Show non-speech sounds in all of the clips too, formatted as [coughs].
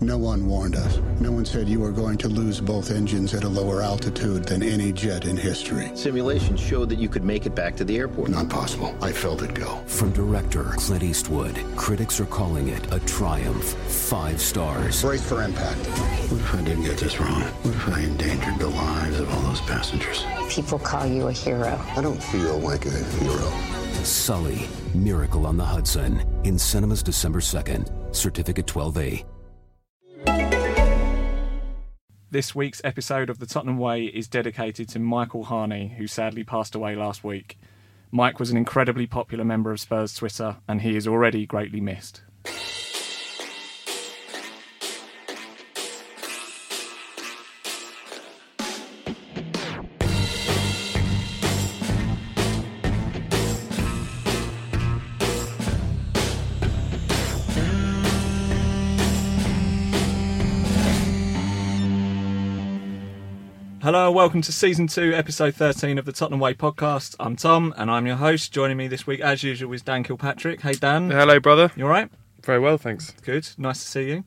No one warned us. No one said you were going to lose both engines at a lower altitude than any jet in history. Simulations showed that you could make it back to the airport. Not possible. I felt it go. From director Clint Eastwood, critics are calling it a triumph. Five stars. Brace for impact. What if I did get this wrong? What if I endangered the lives of all those passengers? People call you a hero. I don't feel like a hero. Sully, Miracle on the Hudson. In cinemas December 2nd. Certificate 12A. This week's episode of the Tottenham Way is dedicated to Michael Harney, who sadly passed away last week. Mike was an incredibly popular member of Spurs Twitter, and he is already greatly missed. Hello, welcome to season two, episode 13 of the Tottenham Way podcast. I'm Tom, and I'm your host. Joining me this week, as usual, is Dan Kilpatrick. Hey, Dan. Hello, brother. You all right? Very well, thanks. Good. Nice to see you.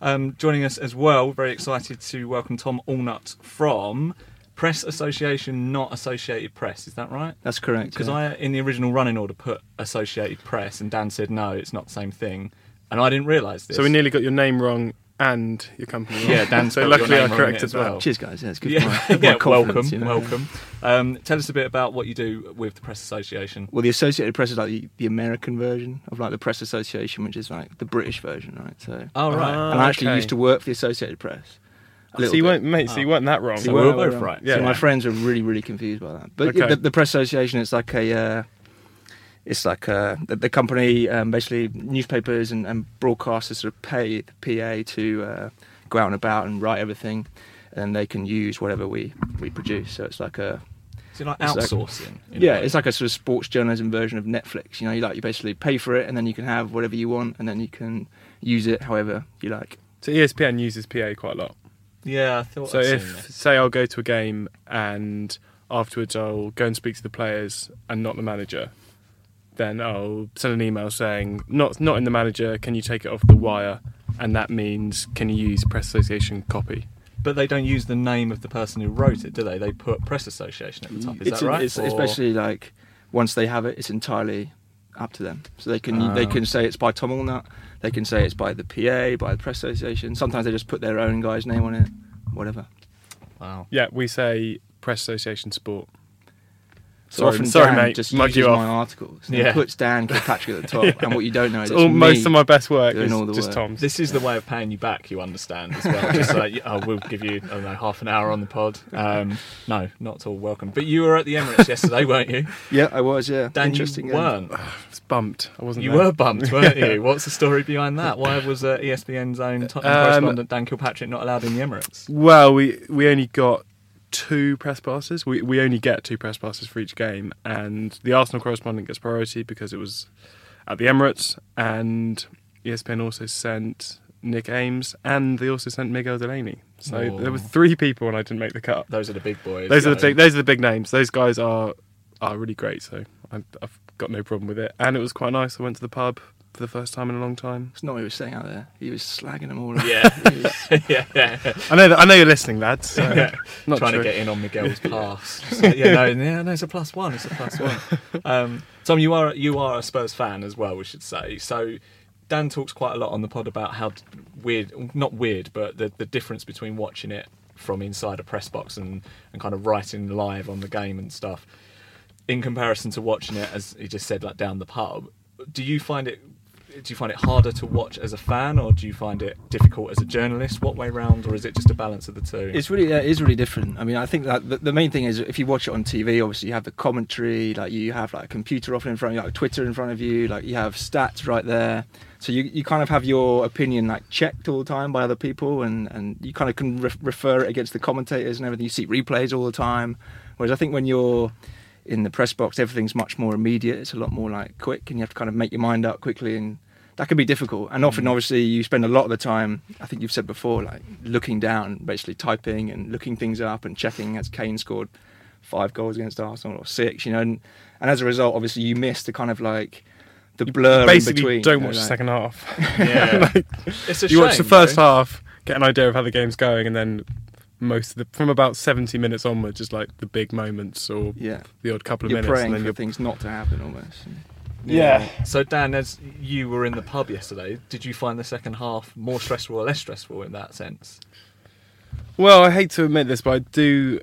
Um, joining us as well, very excited to welcome Tom Allnutt from Press Association, not Associated Press. Is that right? That's correct. Because yeah. I, in the original running order, put Associated Press, and Dan said no, it's not the same thing, and I didn't realise this. So we nearly got your name wrong and your company. Yeah, Dan. so luckily I name wrong in it corrected as well. that. Cheers, guys. Yeah, it's good. Yeah, for my, [laughs] yeah my welcome, you know. welcome. Um, tell us a bit about what you do with the Press Association. Well, the Associated Press is like the, the American version of like the Press Association, which is like the British version, right? So, Oh right. Ah, and I actually okay. used to work for the Associated Press. So little you bit. weren't, mate. So you weren't that wrong. So Well, we're both well, right. Yeah. So my friends are really, really confused by that. But Okay. the, the Press Association, it's like a, uh, it's like uh the, the company, um, basically newspapers and, and broadcasters sort of pay the PA to uh, go out and about and write everything, and they can use whatever we we produce. So it's like a Is it like It's like- outsourcing? in a yeah, it's like a sort of sports journalism version of Netflix. You know, you like you basically pay for it, and then you can have whatever you want, and then you can use it however you like. So ESPN uses PA quite a lot. yeah. I thought. So I'd if say I'll go to a game and afterwards I'll go and speak to the players and not the manager, then I'll send an email saying not not in the manager. Can you take it off the wire? And that means can you use press association copy? But they don't use the name of the person who wrote it, do they? They put Press Association at the top. Is it's that right? It's Or- especially like once they have it, it's entirely up to them. So they can they Ah. can say it's by Tom Allnutt, they can say it's by the PA, by the press association. Sometimes they just put their own guy's name on it, whatever. Wow. Yeah, we say press association sport. So Sorry- often sorry, Dan mate, just mug uses you my articles. And Yeah. puts Dan Kilpatrick at the top, and what you don't know is It's it's all, most of my best work is all the just work. Tom's. This is the way of paying you back. You understand as well. Just like, oh, we'll give you, I don't know, half an hour on the pod. Um, no, not at all. Welcome. But you were at the Emirates yesterday, weren't you? [laughs] Yeah, I was. Yeah, Dan, interesting. you weren't. I was bumped. I wasn't. You there. were bumped, weren't [laughs] you? What's the story behind that? Why was uh, ESPN's own Tottenham Um, correspondent Dan Kilpatrick not allowed in the Emirates? Well, we we only got two press passes. We we only get two press passes for each game, and the Arsenal correspondent gets priority because it was at the Emirates, and ESPN also sent Nick Ames, and they also sent Miguel Delaney. So Oh. there were three people, and I didn't make the cut. Those are the big boys. Those are the big, those are the big names. Those guys are are really great. So I've, I've got no problem with it, and it was quite nice. I went to the pub for the first time in a long time. It's not what he was saying out there. He was slagging them all. off. Yeah. [laughs] [laughs] Yeah, yeah. I know that I know you're listening, lads. So [laughs] Yeah. not Trying true. to get in on Miguel's pass. Like, yeah, no, yeah, no, it's a plus one. It's a plus one. Um, Tom, you are you are a Spurs fan as well. We should say so. Dan talks quite a lot on the pod about how weird, not weird, but the the difference between watching it from inside a press box and and kind of writing live on the game and stuff, in comparison to watching it as he just said, like down the pub. Do you find it do you find it harder to watch as a fan, or do you find it difficult as a journalist? What way round, or is it just a balance of the two? It's really yeah, it is really different. I mean, I think that the, the main thing is if you watch it on TV, obviously you have the commentary, like you have like a computer often in front of you, like Twitter in front of you, like you have stats right there. So you, you kind of have your opinion like checked all the time by other people, and, and you kind of can re- refer it against the commentators and everything. You see replays all the time. Whereas I think when you're in the press box, everything's much more immediate. It's a lot more like quick, and you have to kind of make your mind up quickly, and that can be difficult. And often, mm. obviously, you spend a lot of the time. I think you've said before, like looking down, basically typing and looking things up and checking. As Kane scored five goals against Arsenal or six, you know, and, and as a result, obviously, you miss the kind of like the blur Basically, in between. don't you know, watch the second half. [laughs] [laughs] Yeah. Like, It's a you watch the first though. half, get an idea of how the game's going, and then most of the from about seventy minutes onwards, just like the big moments or Yeah. the odd couple of You're minutes, praying and then for you're things not to happen almost. Yeah. So Dan, as you were in the pub yesterday, did you find the second half more stressful or less stressful in that sense? Well, I hate to admit this, but I do.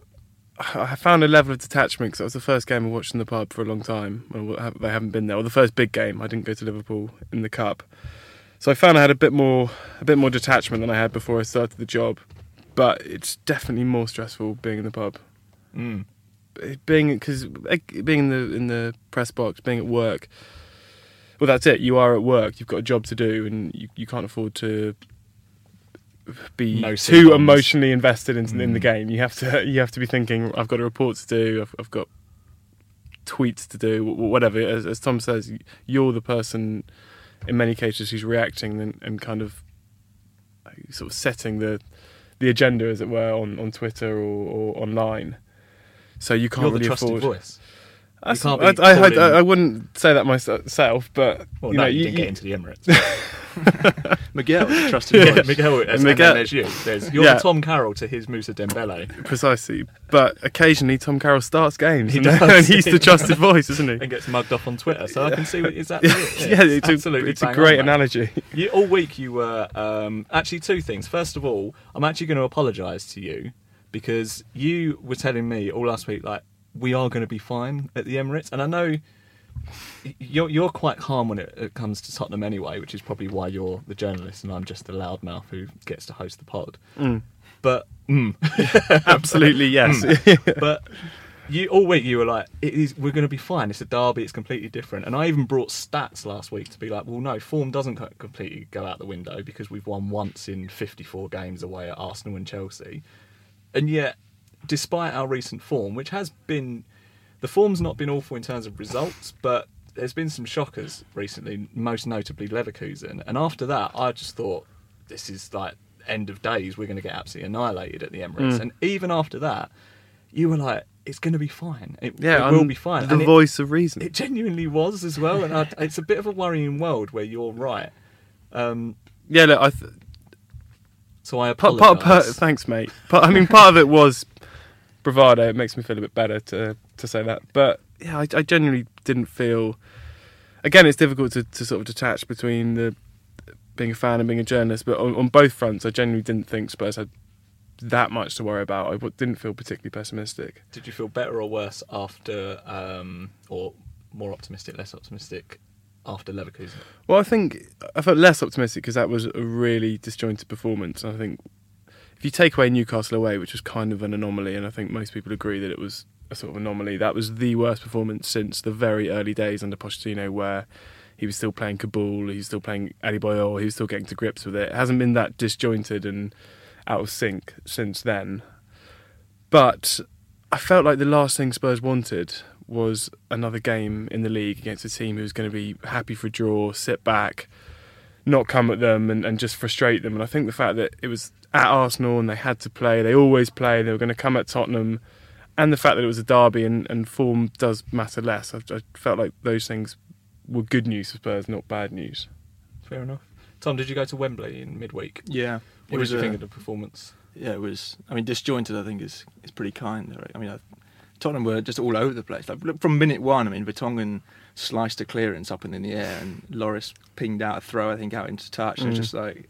I found a level of detachment because that was the first game I watched in the pub for a long time. Well, they haven't been there, or the first big game. I didn't go to Liverpool in the cup, so I found I had a bit more, a bit more detachment than I had before I started the job. But it's definitely more stressful being in the pub. Mm. Being because being in the in the press box, being at work. Well, that's it. You are at work. You've got a job to do, and you, you can't afford to be No too emotionally invested in, in the Mm. game. You have to [laughs] you have to be thinking, I've got a report to do. I've, I've got tweets to do. Whatever. As, as Tom says, you're the person in many cases who's reacting and, and kind of sort of setting the the agenda, as it were, on, on Twitter or, or online. So you can't You're the really trusted afford. voice. You can't I, be I, I, calling- I wouldn't say that myself, but Well, you no, know, you, you, didn't get into the Emirates. [laughs] [laughs] Miguel, [laughs] trusted Yeah, voice. Miguel, and, Miguel- and there's you. There's, you're Yeah. the Tom Carroll to his Mousa Dembele. precisely. But occasionally, Tom Carroll starts games, He and, does. and he's the trusted voice, isn't he? And gets mugged off on Twitter, so I can see what exactly. it. yeah, it's, a, absolutely. it's a great on, analogy. You, all week you were um, actually two things. First of all, I'm actually going to apologise to you because you were telling me all last week like we are going to be fine at the Emirates, and I know you're you're quite calm when it, it comes to Tottenham anyway, which is probably why you're the journalist and I'm just the loudmouth who gets to host the pod. Mm. But mm. [laughs] Absolutely, yes. [laughs] Mm. but you all week you were like, it is, we're going to be fine. It's a derby. It's completely different. And I even brought stats last week to be like, well, no, form doesn't completely go out the window because we've won once in 54 games away at Arsenal and Chelsea. And yet, despite our recent form, which has been, the form's not been awful in terms of results, but there's been some shockers recently, most notably Leverkusen. And after that, I just thought, this is like end of days. We're going to get absolutely annihilated at the Emirates. Mm. And even after that, you were like, it's going to be fine. It, Yeah, it will be fine. the And it- voice of reason. It genuinely was as well. And I, [laughs] it's a bit of a worrying world where you're right. Um, Yeah, look, I th- so I apologise. part, part, thanks, mate. Part, I mean, part of it was bravado. It makes me feel a bit better to to say that. But yeah, I, I genuinely didn't feel. Again, it's difficult to, to sort of detach between the being a fan and being a journalist. But on, on both fronts, I genuinely didn't think Spurs had that much to worry about. I didn't feel particularly pessimistic. Did you feel better or worse after, um, or more optimistic, less optimistic after Leverkusen? Well, I think I felt less optimistic because that was a really disjointed performance. I think if you take away Newcastle away, which was kind of an anomaly, and I think most people agree that it was a sort of anomaly, that was the worst performance since the very early days under Pochettino, where he was still playing Capoue, he was still playing Adebayor, he was still getting to grips with it. It hasn't been that disjointed and out of sync since then. But I felt like the last thing Spurs wanted was another game in the league against a team who was going to be happy for a draw, sit back, not come at them, and, and just frustrate them. And I think the fact that it was at Arsenal and they had to play, they always play, they were going to come at Tottenham, and the fact that it was a derby and, and form does matter less. I, I felt like those things were good news for Spurs, not bad news. Fair enough. Tom, did you go to Wembley in midweek? Yeah. What It was did you a- think of the performance? Yeah, it was. I mean, disjointed. I think is is pretty kind. Right? I mean, I, Tottenham were just all over the place. Like look, from minute one, I mean, Vertonghen sliced a clearance up and in the air, and Lloris pinged out a throw. I think out into touch. It was Mm. just like.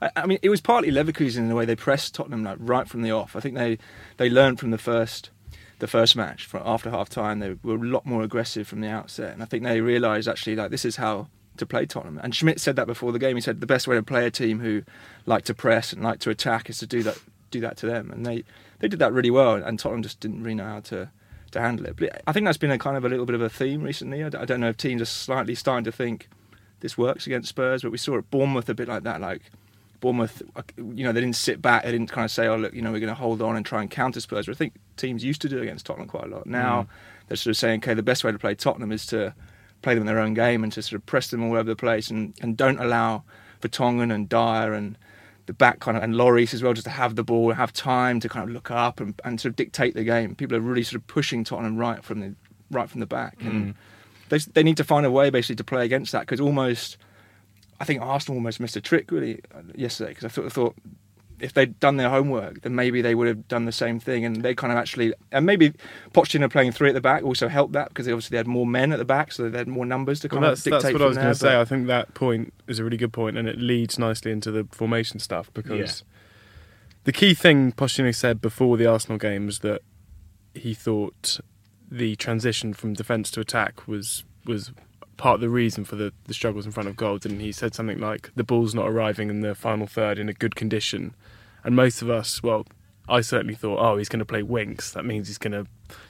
I, I mean, it was partly Leverkusen in the way they pressed Tottenham like right from the off. I think they they learned from the first the first match. From after half time, they were a lot more aggressive from the outset, and I think they realised actually like this is how to play Tottenham. And Schmidt said that before the game. He said the best way to play a team who like to press and like to attack is to do that do that to them. And they, they did that really well. And Tottenham just didn't really know how to to handle it. But I think that's been a kind of a little bit of a theme recently. I don't know if teams are slightly starting to think this works against Spurs, but we saw at Bournemouth a bit like that. Like Bournemouth, you know, they didn't sit back. They didn't kind of say, "Oh, look, you know, we're going to hold on and try and counter Spurs." But I think teams used to do against Tottenham quite a lot. Now Mm. they're sort of saying, "Okay, the best way to play Tottenham is to play them in their own game and to sort of press them all over the place and, and don't allow Vertonghen and Dier and the back kind of and Lloris as well just to have the ball, have time to kind of look up and, and sort of dictate the game. People are really sort of pushing Tottenham right from the right from the back, and Mm. they they need to find a way basically to play against that because almost I think Arsenal almost missed a trick really uh, yesterday because I thought, thought if they'd done their homework, then maybe they would have done the same thing. And they kind of actually, and maybe Pochettino playing three at the back also helped that because they obviously they had more men at the back, so they had more numbers to Well, kind that's, of dictate that's what I was going to say. I think that point is a really good point, and it leads nicely into the formation stuff because the key thing Pochettino said before the Arsenal game was that he thought the transition from defence to attack was was part of the reason for the, the struggles in front of goal. Didn't he? He said something like the ball's not arriving in the final third in a good condition, and most of us, well. I certainly thought, oh, he's going to play Winks. That means he's going to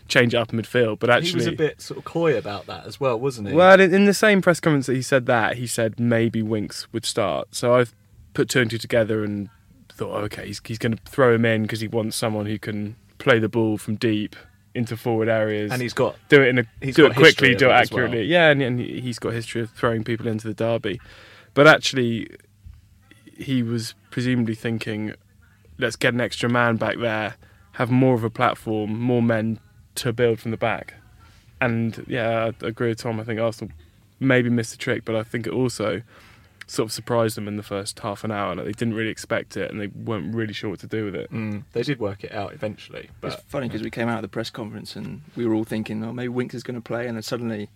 change it up in midfield. But actually, he was a bit sort of coy about that as well, wasn't he? well, in in the same press conference that he said that, he said maybe Winks would start. So I've put two and two together and thought, okay, he's, he's going to throw him in because he wants someone who can play the ball from deep into forward areas. And he's got- do it in a he's do got it quickly, do it as well. accurately. Yeah, and, and he- he's got history of throwing people into the derby. But actually, he was presumably thinking, let's get an extra man back there, have more of a platform, more men to build from the back. And yeah, I agree with Tom. I think Arsenal maybe missed the trick, but I think it also sort of surprised them in the first half an hour. Like they didn't really expect it, and they weren't really sure what to do with it. Mm, they did work it out eventually, But It's funny because we came out of the press conference and we were all thinking, oh, maybe Winks is going to play, and then suddenly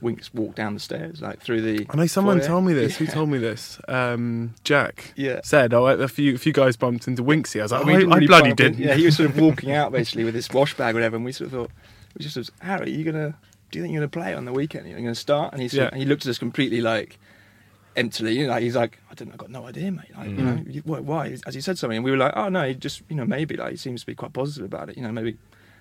Winks walked down the stairs, like through the. I know someone foyer. told me this. [laughs] Who told me this? Um, Jack. Yeah. Said, oh, a few, a few guys bumped into Winksy. I was like, I oh, I, didn't I bloody didn't. Yeah, he was sort of [laughs] walking out basically with his wash bag or whatever, and we sort of thought, we just was, Harry, are you gonna? Do you think you're gonna play on the weekend? You're gonna start? And he sort of- Yeah. and he looked at us completely like emptily. You know, he's like, I don't, I got no idea, mate. Like, you Mm. know, you- why, why? As he said something, and we were like, oh no, he just, you know, maybe like he seems to be quite positive about it. You know, maybe.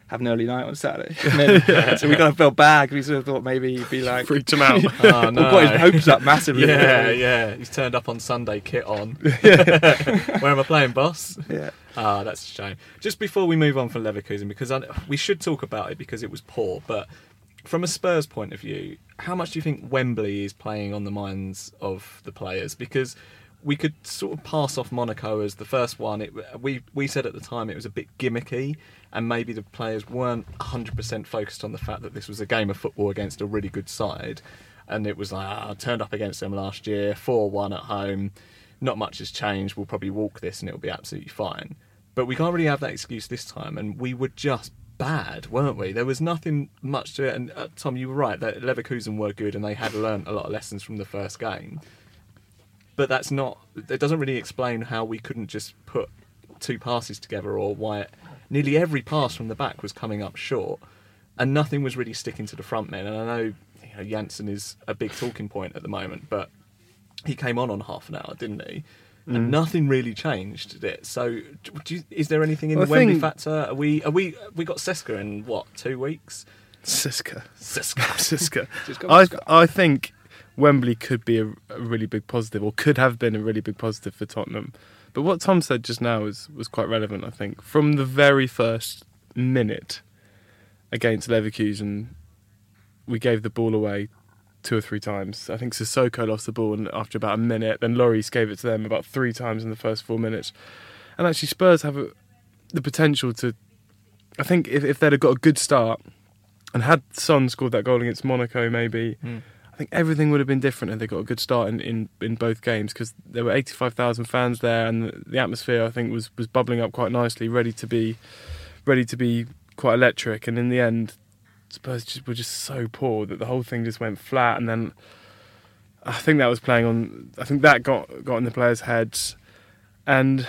Have an early night on Saturday, [laughs] then, so we kind of felt bad. We sort of thought maybe he'd be like Freaked him out. [laughs] Oh, we no. got his hopes up massively. Yeah, yeah. He's turned up on Sunday, kit on. [laughs] Where am I playing, boss? Yeah. Ah, that's a shame. Just before we move on from Leverkusen, because I, we should talk about it because it was poor, but from a Spurs point of view, how much do you think Wembley is playing on the minds of the players? Because we could sort of pass off Monaco as the first one. It, we we said at the time it was a bit gimmicky, and maybe the players weren't 100% focused on the fact that this was a game of football against a really good side. And it was like, ah, I turned up against them last year, 4 1 at home. Not much has changed. We'll probably walk this and it'll be absolutely fine. But we can't really have that excuse this time. And we were just bad, weren't we? There was nothing much to it. And uh, Tom, you were right that Leverkusen were good and they had learned a lot of lessons from the first game. But that's not. It doesn't really explain how we couldn't just put two passes together, or why nearly every pass from the back was coming up short, and nothing was really sticking to the front men. And I know, you know Janssen is a big talking point at the moment, but he came on on half an hour, didn't he? And Mm. nothing really changed did it. So, do you, is there anything in Well, the I Wembley think- factor? Are we? Are we? We got CSKA in what? Two weeks? CSKA. CSKA. Siska. I. I think Wembley could be a, a really big positive, or could have been a really big positive for Tottenham. But what Tom said just now was, was quite relevant, I think. From the very first minute against Leverkusen, we gave the ball away two or three times. I think Sissoko lost the ball and after about a minute. Then Lloris gave it to them about three times in the first four minutes. And actually, Spurs have a, the potential to. I think if, if they'd have got a good start and had Son scored that goal against Monaco, maybe. Mm. I think everything would have been different if they got a good start in, in, in both games because there were 85,000 fans there and the, the atmosphere I think was, was bubbling up quite nicely, ready to be ready to be quite electric. And in the end, Spurs just, were just so poor that the whole thing just went flat. And then I think that was playing on. I think that got got in the players' heads, and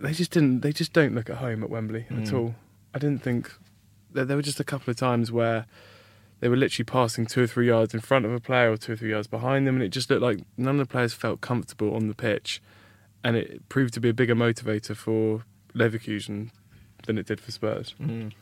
they just didn't. They just don't look at home at Wembley at Mm. all. I didn't think there, there were just a couple of times where they were literally passing two or three yards in front of a player or two or three yards behind them, and it just looked like none of the players felt comfortable on the pitch, and it proved to be a bigger motivator for Leverkusen than it did for Spurs. Mm.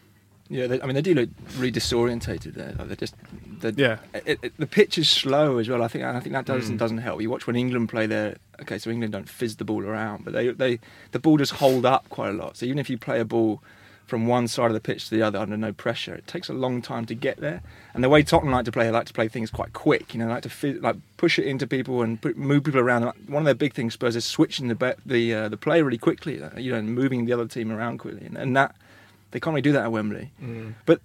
Yeah, they, I mean they do look really disorientated there. Like they're just, they're, Yeah. It, it, the pitch is slow as well. I think I think that doesn't Mm. doesn't help. You watch when England play there. Okay, so England don't fizz the ball around, but they they the ball does hold up quite a lot. So even if you play a ball from one side of the pitch to the other under no pressure, it takes a long time to get there. And the way Tottenham like to play, they like to play things quite quick. You know, they like to fizz, like push it into people and put, move people around. One of their big things, Spurs, is switching the the uh, the play really quickly. You know, and moving the other team around quickly, and, and that they can't really do that at Wembley. Mm. But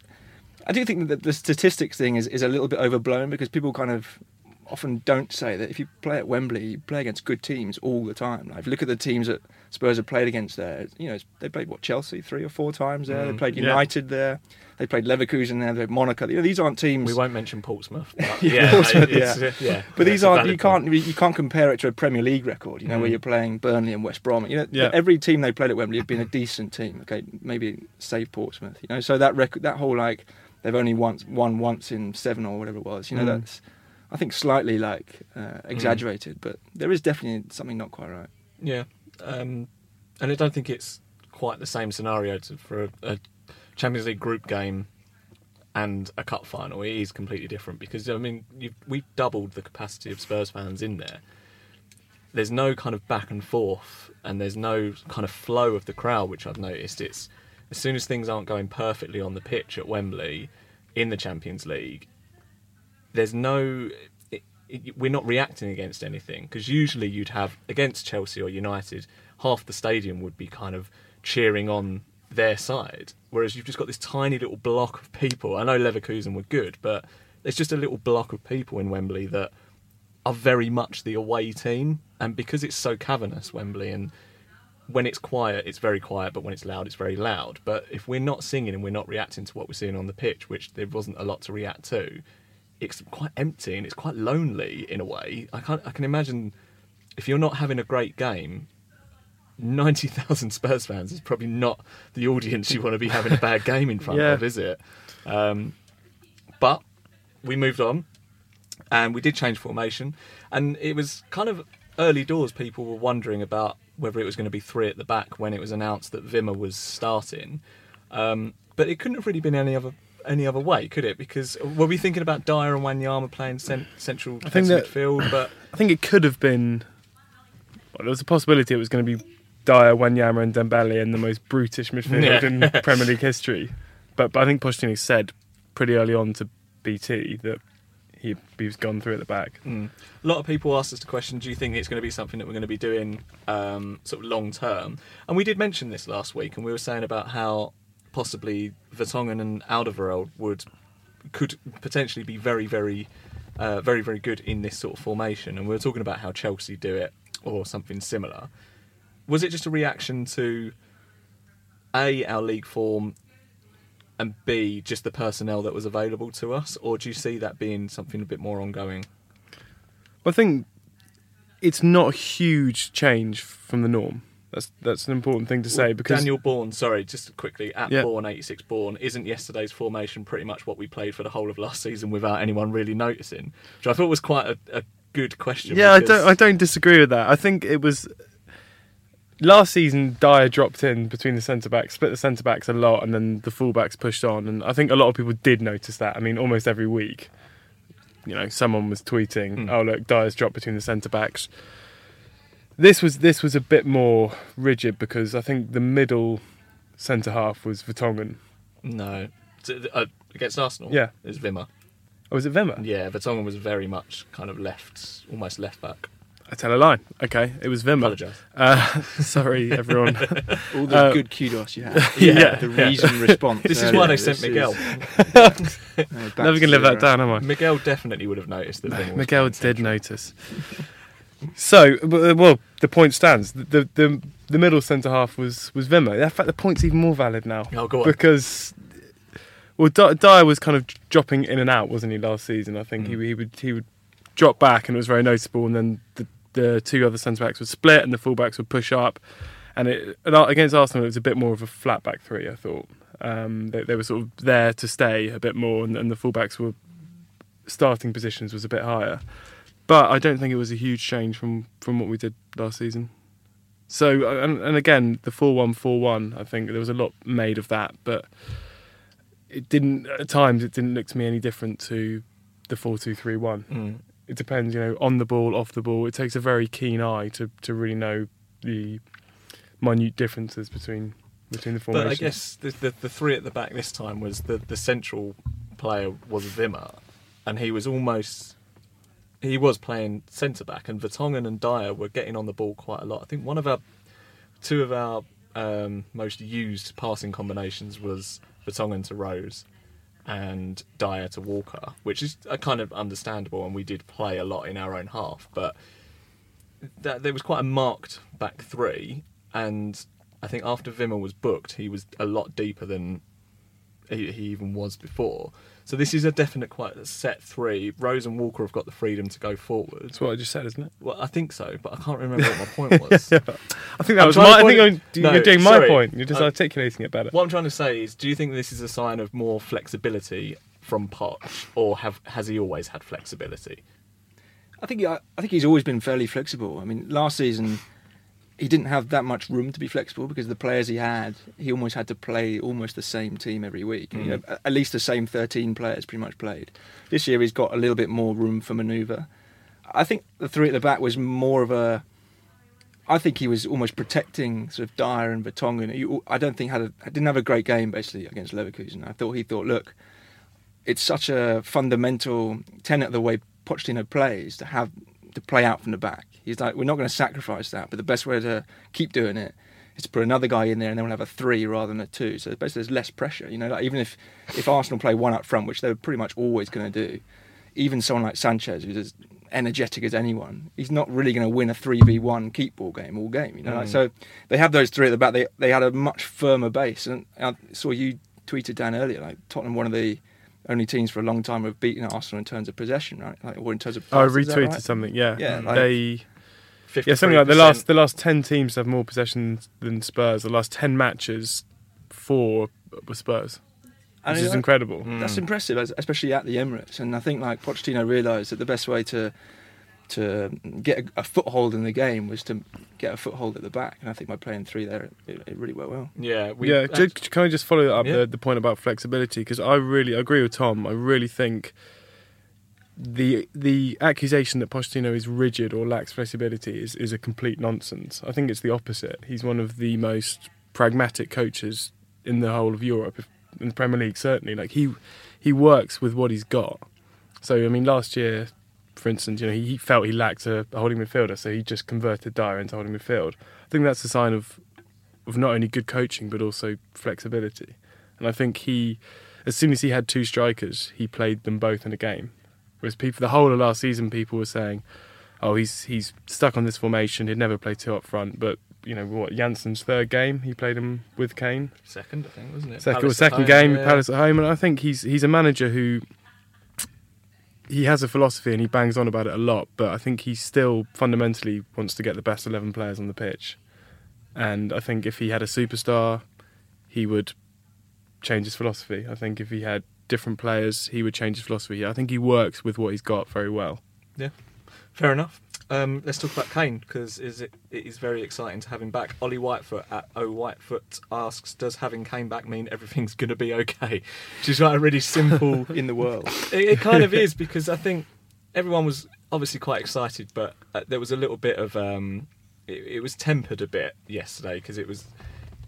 I do think that the statistics thing is, is a little bit overblown because people kind of often don't say that if you play at Wembley, you play against good teams all the time. Like if you look at the teams that Spurs have played against there, you know, they played what Chelsea three or four times there. Mm, they played yeah. United there. They played Leverkusen there. They played Monaco. You know, these aren't teams. We won't mention Portsmouth. But [laughs] yeah, yeah, Portsmouth, yeah. yeah. But these aren't. You can't. You can't compare it to a Premier League record. You know, where Mm. you're playing Burnley and West Brom. You know, Yeah. every team they played at Wembley have been a decent team. Okay, maybe save Portsmouth. You know, so that record, that whole like they've only once won once in seven or whatever it was. You know, Mm. that's I think slightly like uh, exaggerated, but there is definitely something not quite right. Yeah, um, and I don't think it's quite the same scenario to, for a, a Champions League group game and a cup final. It is completely different because I mean we've doubled the capacity of Spurs fans in there. There's no kind of back and forth, and there's no kind of flow of the crowd, which I've noticed. It's as soon as things aren't going perfectly on the pitch at Wembley in the Champions League, there's no we're not reacting against anything because usually you'd have against Chelsea or United half the stadium would be kind of cheering on their side whereas you've just got this tiny little block of people I know Leverkusen were good but there's just a little block of people in Wembley that are very much the away team and because it's so cavernous Wembley and when it's quiet, it's very quiet, but when it's loud, it's very loud. But if we're not singing and we're not reacting to what we're seeing on the pitch, which there wasn't a lot to react to, it's quite empty and it's quite lonely in a way. I can't. I can imagine if you're not having a great game, ninety thousand Spurs fans is probably not the audience you want to be having a bad game in front [laughs] Yeah. of, is it? Um, but we moved on and we did change formation and it was kind of early doors people were wondering about whether it was going to be three at the back when it was announced that Wimmer was starting um, but it couldn't have really been any other any other way could it because were we thinking about Dier and Wanyama playing cent- central I think that- midfield but [coughs] I think it could have been. Well, there was a possibility it was going to be Dier, Wanyama, and Dembele in the most brutish midfield Yeah. in [laughs] Premier League history. But, but I think Pochettino said pretty early on to BT that he, he was gone through at the back. Mm. A lot of people asked us the question: Do you think it's going to be something that we're going to be doing um, sort of long term? And we did mention this last week, and we were saying about how possibly Vertonghen and Alderweireld would could potentially be very, very, uh, very, very good in this sort of formation. And we were talking about how Chelsea do it or something similar. Was it just a reaction to a our league form and B, just the personnel that was available to us, or do you see that being something a bit more ongoing? I think it's not a huge change from the norm. That's that's an important thing to say because Daniel Bourne, sorry, just quickly at Yeah. Bourne eighty six Bourne, isn't yesterday's formation pretty much what we played for the whole of last season without anyone really noticing? Which I thought was quite a, a good question. Yeah, I don't. I don't disagree with that. I think it was last season. Dier dropped in between the centre backs, split the centre backs a lot, and then the full backs pushed on. And I think a lot of people did notice that. I mean, almost every week, you know, someone was tweeting, Mm. "Oh, look, Dier's dropped between the centre backs." This was this was a bit more rigid because I think the middle centre half was Vertonghen. No, uh, against Arsenal. Yeah. it was Wimmer. Oh, was it Wimmer? Yeah, Vertonghen was very much kind of left, almost left back. I tell a lie. Okay, it was Wimmer. Apologise. Uh, [laughs] sorry, everyone. [laughs] All the Uh, good kudos you have. [laughs] Yeah. the reason response. This is why they sent Miguel. is- Uh, Never gonna live that down, am I? Miguel definitely would have noticed that. Wimmer was Miguel did notice. So, well, the point stands. The the, the, the middle centre half was was Wimmer. In fact, the point's even more valid now Oh, go on. because well, Dier was kind of dropping in and out, wasn't he? Last season, I think Mm. he he would he would drop back, and it was very noticeable. And then the the two other centre backs would split, and the full backs would push up. And it, against Arsenal, it was a bit more of a flat back three. I thought um, they, they were sort of there to stay a bit more, and, and the fullbacks were starting positions was a bit higher. But I don't think it was a huge change from, from what we did last season. So uh, and, and again, the four one four one. I think there was a lot made of that, but it didn't. At times, it didn't look to me any different to the four two three one. Mm. It depends, you know, on the ball, off the ball. It takes a very keen eye to to really know the minute differences between between the formations. But. I guess the, the the three at the back this time was the the central player was Wimmer, and he was almost he was playing centre back, and Vertonghen and Dier were getting on the ball quite a lot. I think one of our two of our um, most used passing combinations was Vertonghen to Rose and Dier to Walker, which is uh, kind of understandable, and we did play a lot in our own half, but that there was quite a marked back three, and I think after Wimmer was booked, he was a lot deeper than he, he even was before. So this is a definite quite set three. Rose and Walker have got the freedom to go forward. That's what I just said, isn't it? Well, I think so, but I can't remember what my point [laughs] was. I think that I'm was my. to I think point- I'm, No, you're doing my sorry. point. You're just Uh, articulating it better. What I'm trying to say is, do you think this is a sign of more flexibility from Poch, or have has he always had flexibility? I think I, I think he's always been fairly flexible. I mean, last season he didn't have that much room to be flexible because the players he had, he almost had to play almost the same team every week. You know, mm. at least the same 13 players pretty much played. This year he's got a little bit more room for manoeuvre. I think the three at the back was more of a. I think he was almost protecting sort of Dier and Vertonghen. He- I don't think had a didn't have a great game basically against Leverkusen. I thought he thought, look, it's such a fundamental tenet of the way Pochettino plays to have to play out from the back. He's like, we're not going to sacrifice that, but the best way to keep doing it is to put another guy in there, and then we'll have a three rather than a two. So basically, there's less pressure. You know, like even if if Arsenal play one up front, which they're pretty much always going to do, even someone like Sanchez, who's as energetic as anyone, he's not really going to win a three v one keep ball game all game. You know, like, Mm. so they have those three at the back. They they had a much firmer base, and I saw you tweeted down earlier, like Tottenham, one of the only teams for a long time have beaten Arsenal in terms of possession, right? Like, or in terms of. I passes, is that retweeted right? something. Yeah, Yeah, mm. like- they. Yeah, something like the last the last ten teams have more possession than Spurs. The last ten matches, four were Spurs, And which is like- incredible. That's mm. impressive, especially at the Emirates. And I think like Pochettino realised that the best way to to get a, a foothold in the game was to get a foothold at the back. And I think by playing three there, it, it really worked well. Yeah, we, yeah, ju- can I just follow up Yeah. the, the point about flexibility? Because I really I agree with Tom. I really think the the accusation that Pochettino is rigid or lacks flexibility is, is a complete nonsense. I think it's the opposite. He's one of the most pragmatic coaches in the whole of Europe, if, in the Premier League certainly. Like he he works with what he's got. So I mean, last year, for instance, you know he, felt he lacked a, holding midfielder, so he just converted Dier into holding midfield. I think that's a sign of of not only good coaching but also flexibility. And I think he, as soon as he had two strikers, he played them both in a game. Whereas people, the whole of last season, people were saying, "Oh, he's he's stuck on this formation. He'd never play two up front." But you know what? Janssen's third game, he played him with Kane. second, I think, wasn't it? Second, Palace at second home, game, yeah. Palace at home, and I think he's he's a manager who he has a philosophy and he bangs on about it a lot. But I think he still fundamentally wants to get the best eleven players on the pitch, and I think if he had a superstar, he would change his philosophy. I think if he had different players, he would change his philosophy. I think he works with what he's got very well. Yeah, fair enough. Um, let's talk about Kane because is it, it is very exciting to have him back. Ollie Whitefoot at O Whitefoot asks, "Does having Kane back mean everything's going to be okay?" Which is like a really simple [laughs] in the world. It, it kind of is because I think everyone was obviously quite excited, but uh, there was a little bit of um, it, it was tempered a bit yesterday because it was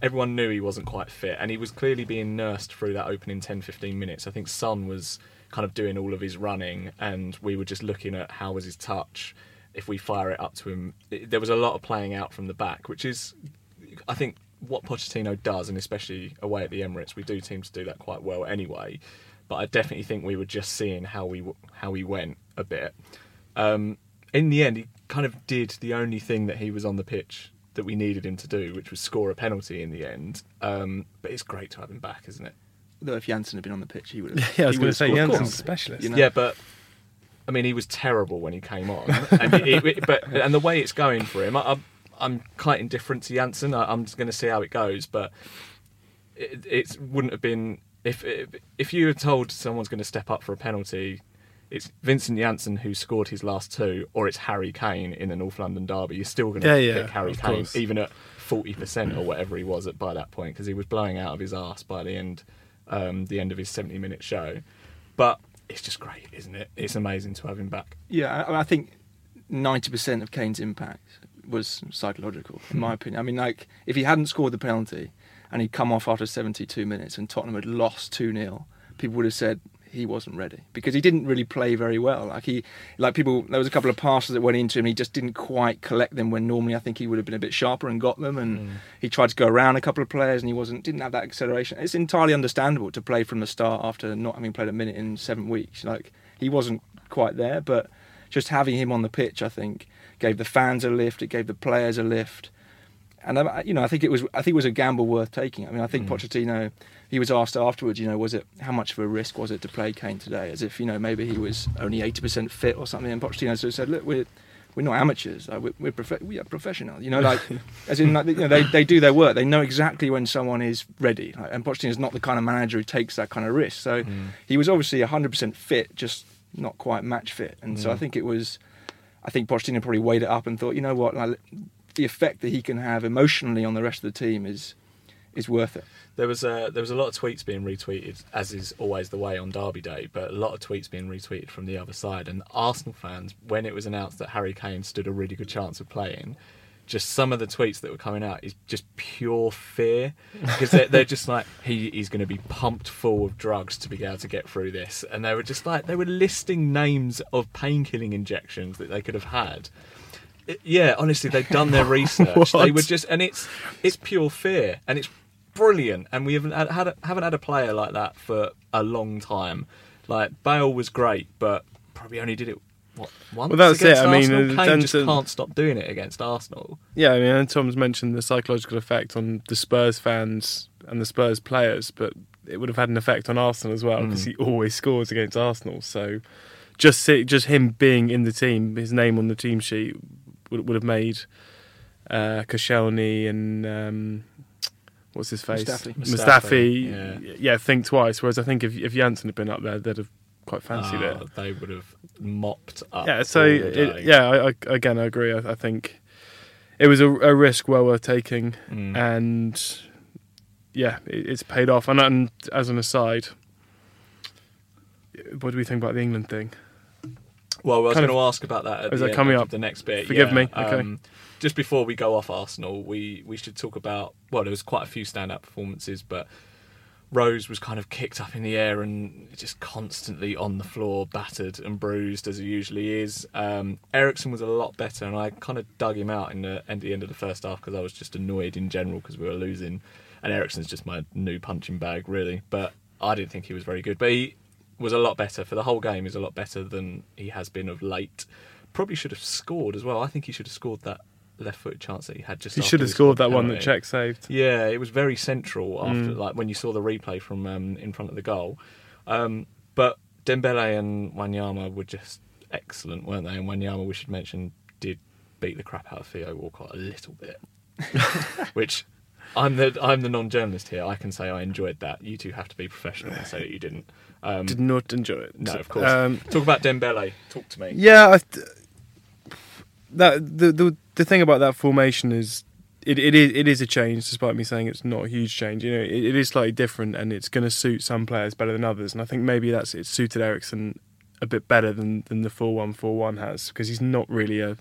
everyone knew he wasn't quite fit and he was clearly being nursed through that opening 10-15 minutes. I think Son was kind of doing all of his running and we were just looking at how was his touch. If we fire it up to him, it, there was a lot of playing out from the back, which is, I think, what Pochettino does, and especially away at the Emirates, we do seem to do that quite well anyway. But I definitely think we were just seeing how we how he went a bit. Um, in the end, he kind of did the only thing that he was on the pitch that we needed him to do, which was score a penalty in the end. Um, but it's great to have him back, isn't it? Though if Janssen had been on the pitch, he would have. [laughs] Yeah, I was going to say have Janssen's a specialist. You know? Yeah, but I mean, he was terrible when he came on, and it, it- but and the way it's going for him, I, I'm, I'm quite indifferent to Janssen. I, I'm just going to see how it goes, but it, it wouldn't have been if if if you had told someone's going to step up for a penalty it's Vincent Janssen who scored his last two, or it's Harry Kane in the North London derby. You're still going to Yeah, yeah, pick Harry Kane, course. even at forty percent or whatever he was at by that point, because he was blowing out of his arse by the end, um, the end of his seventy-minute show. But it's just great, isn't it? It's amazing to have him back. Yeah, I, I think ninety percent of Kane's impact was psychological, in my hmm. opinion. I mean, like if he hadn't scored the penalty and he'd come off after seventy-two minutes and Tottenham had lost two 0 people would have said he wasn't ready because he didn't really play very well. Like he, like people, there was a couple of passes that went into him. He just didn't quite collect them when normally I think he would have been a bit sharper and got them. And mm. he tried to go around a couple of players and he wasn't, didn't have that acceleration. It's entirely understandable to play from the start after not having played a minute in seven weeks. Like he wasn't quite there, but just having him on the pitch, I think, gave the fans a lift. It gave the players a lift. And you know, I think it was, I think it was a gamble worth taking. I mean, I think mm. Pochettino, he was asked afterwards, you know, was it how much of a risk was it to play Kane today? As if you know, maybe he was only eighty percent fit or something. And Pochettino sort of said, look, we're we're not amateurs. Like, we're we're prof- we are professional. You know, like [laughs] as in, like, you know, they they do their work. They know exactly when someone is ready. Like, and Pochettino is not the kind of manager who takes that kind of risk. So mm. he was obviously hundred percent fit, just not quite match fit. And so I mm. think it was. I think Pochettino probably weighed it up and thought, you know what, like, the effect that he can have emotionally on the rest of the team is is worth it. There was a there was a lot of tweets being retweeted, as is always the way on Derby Day, but a lot of tweets being retweeted from the other side. And Arsenal fans, when it was announced that Harry Kane stood a really good chance of playing, just some of the tweets that were coming out is just pure fear because they're, they're just like he is going to be pumped full of drugs to be able to get through this, and they were just like they were listing names of painkilling injections that they could have had. It- yeah, honestly, they've done their [laughs] research. they were just, and it's it's pure fear, and it's brilliant. And we haven't had, had a, haven't had a player like that for a long time. Like Bale was great, but probably only did it what once. Well, that's it. I mean, Arsenal? uh, Kane just can't stop doing it against Arsenal. Yeah, I mean, and Tom's mentioned the psychological effect on the Spurs fans and the Spurs players, but it would have had an effect on Arsenal as well because he always scores against Arsenal. So just see, just him being in the team, his name on the team sheet would, would have made uh, Koscielny and um, what's his face, Mustafi. Mustafi, Mustafi, yeah. think twice. Whereas I think if if Janssen had been up there, they'd have quite fancied Ah, it. They would have mopped up. Yeah, so all it, day. yeah, I, I, again, I agree. I, I think it was a, a risk well worth taking, Mm. and yeah, it, it's paid off. And, and as an aside, what do we think about the England thing? Well, I was going to ask about that at is the that end coming of up? the next bit. Forgive yeah. me, okay. Um, just before we go off Arsenal, we, we should talk about well, there was quite a few standout performances, but Rose was kind of kicked up in the air and just constantly on the floor, battered and bruised as he usually is. Um, Eriksen was a lot better, and I kind of dug him out in the end, the end of the first half because I was just annoyed in general because we were losing. And Eriksen's just my new punching bag, really. But I didn't think he was very good. But he was a lot better for the whole game. He's a lot better than he has been of late. Probably should have scored as well. I think he should have scored that left-footed chance that he had just. He should have scored that the one that penalty. Cech saved. Yeah, it was very central after, Mm. like when you saw the replay from um, in front of the goal. Um, but Dembele and Wanyama were just excellent, weren't they? And Wanyama, we should mention, did beat the crap out of Theo Walcott a little bit, [laughs] which. I'm the I'm the non-journalist here. I can say I enjoyed that. You two have to be professional and say that you didn't. Um, Did not enjoy it. no, of course. Um, Talk about Dembele. Talk to me. Yeah, I th- that the, the the thing about that formation is it, it is it is a change, despite me saying it's not a huge change. You know, it, it is slightly different, and it's going to suit some players better than others. And I think maybe that's it suited Eriksen a bit better than than the four one four one has because he's not really a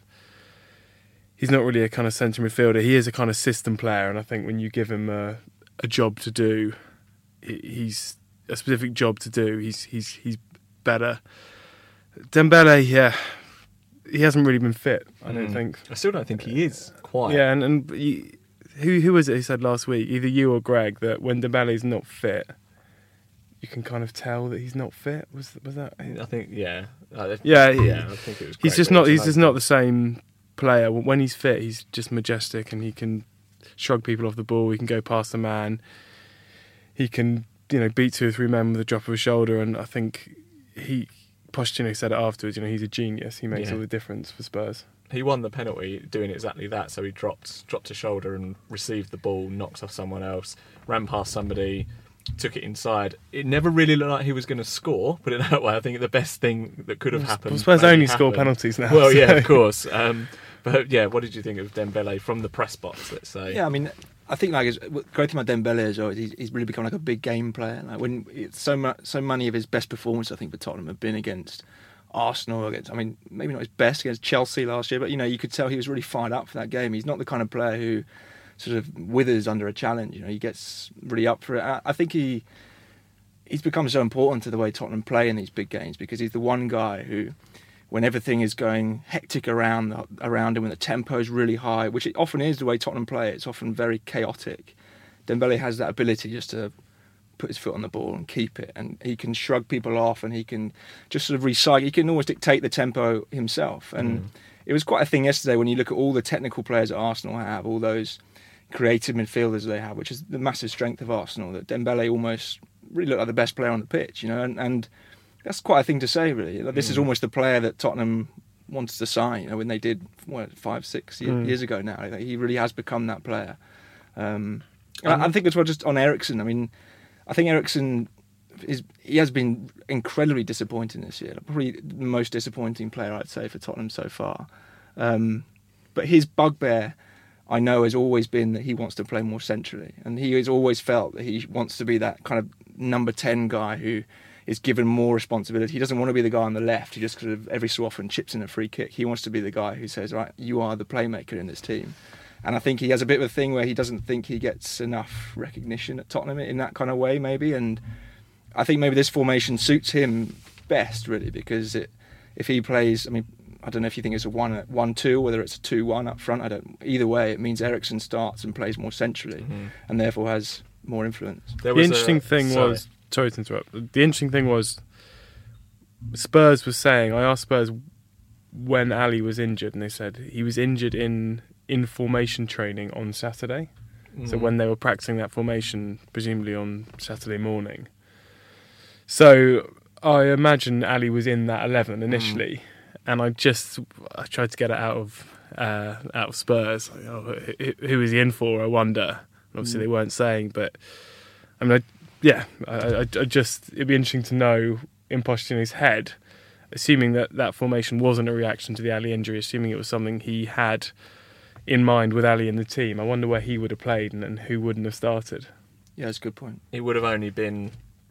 he's not really a kind of centre midfielder. He is a kind of system player, and I think when you give him a a job to do, he's a specific job to do. He's he's he's better. Dembele, yeah, he hasn't really been fit. I don't Mm. think. I still don't think he is quite. Yeah, and and you, who who was it who said last week? Either you or Greg that when Dembele's not fit, you can kind of tell that he's not fit. Was was that? I think yeah. Uh, Yeah, yeah. I think it was. He's just not. was He's just not the same player. When he's fit, he's just majestic, and he can shrug people off the ball. He can go past the man. He can, you know, beat two or three men with a drop of a shoulder. And I think he, Pochettino said it afterwards. You know, he's a genius. He makes Yeah. all the difference for Spurs. He won the penalty doing exactly that. So he dropped dropped a shoulder and received the ball, knocked off someone else, ran past somebody, took it inside. It never really looked like he was going to score. Put it [laughs] that way. I think the best thing that could have happened. Well, Spurs maybe only score penalties now, Well, yeah, of course. Um, but yeah, what did you think of Dembele from the press box? Let's say. Yeah, I mean, I think like his, great thing about Dembele as well he's, he's really become like a big game player. Like when so much, so many of his best performances, I think for Tottenham have been against Arsenal. Against, I mean, maybe not his best against Chelsea last year, but you know, you could tell he was really fired up for that game. He's not the kind of player who sort of withers under a challenge. You know, he gets really up for it. I, I think he he's become so important to the way Tottenham play in these big games because he's the one guy who, when everything is going hectic around around him, when the tempo is really high, which it often is the way Tottenham play, it's often very chaotic. Dembele has that ability just to put his foot on the ball and keep it, and he can shrug people off, and he can just sort of recycle. He can almost dictate the tempo himself, and mm. it was quite a thing yesterday when you look at all the technical players that Arsenal have, all those creative midfielders they have, which is the massive strength of Arsenal. That Dembele almost really looked like the best player on the pitch, you know, and, and that's quite a thing to say, really. Like, this is Mm. almost the player that Tottenham wanted to sign, you know, when they did what five, six Mm. years ago now. Like, he really has become that player. Um, and I, I think as well, just on Eriksen. I mean, I think Eriksen is he has been incredibly disappointing this year. Probably the most disappointing player I'd say for Tottenham so far. Um, but his bugbear, I know, has always been that he wants to play more centrally, and he has always felt that he wants to be that kind of number ten guy who is given more responsibility. He doesn't want to be the guy on the left who just kind of every so often chips in a free kick. He wants to be the guy who says, "Right, you are the playmaker in this team." And I think he has a bit of a thing where he doesn't think he gets enough recognition at Tottenham in that kind of way, maybe. And I think maybe this formation suits him best, really, because it, if he plays, I mean, I don't know if you think it's a one one two, whether it's a two one up front. I don't. Either way, it means Eriksen starts and plays more centrally, Mhm. and therefore has more influence. the interesting thing was sorry to interrupt. The interesting thing was Spurs was saying. I asked Spurs when Alli was injured, and they said he was injured in in formation training on Saturday. So Mhm. when they were practicing that formation, presumably on Saturday morning. So I imagine Alli was in that eleven initially, and I just I tried to get it out of uh, out of Spurs. Like, oh, who- who is he in for? I wonder. And obviously Mm. they weren't saying, but I mean, I, yeah, I, I, I just it'd be interesting to know in Pochettino's head, assuming that that formation wasn't a reaction to the Alli injury, assuming it was something he had in mind with Alli in the team. I wonder where he would have played and, and who wouldn't have started. Yeah, that's a good point. It would have only been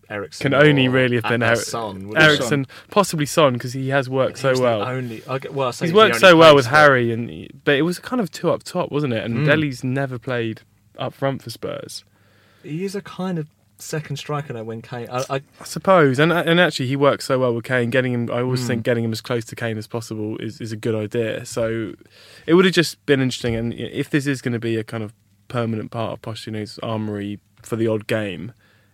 Eriksen. Can only or really have been Atlas Eric- Son, wouldn't? Eriksen, possibly Son because he has worked so He's the well. only- I get- well, I he's he's worked so well with poster. Harry, and but it was kind of two up top, wasn't it? And Mm. Dele's never played up front for Spurs. He is a kind of second striker now when Kane. I, I, I suppose, and and actually he works so well with Kane. Getting him, I always Mm. think getting him as close to Kane as possible is, is a good idea. So it would have just been interesting. And if this is going to be a kind of permanent part of Pochettino's armory for the odd game,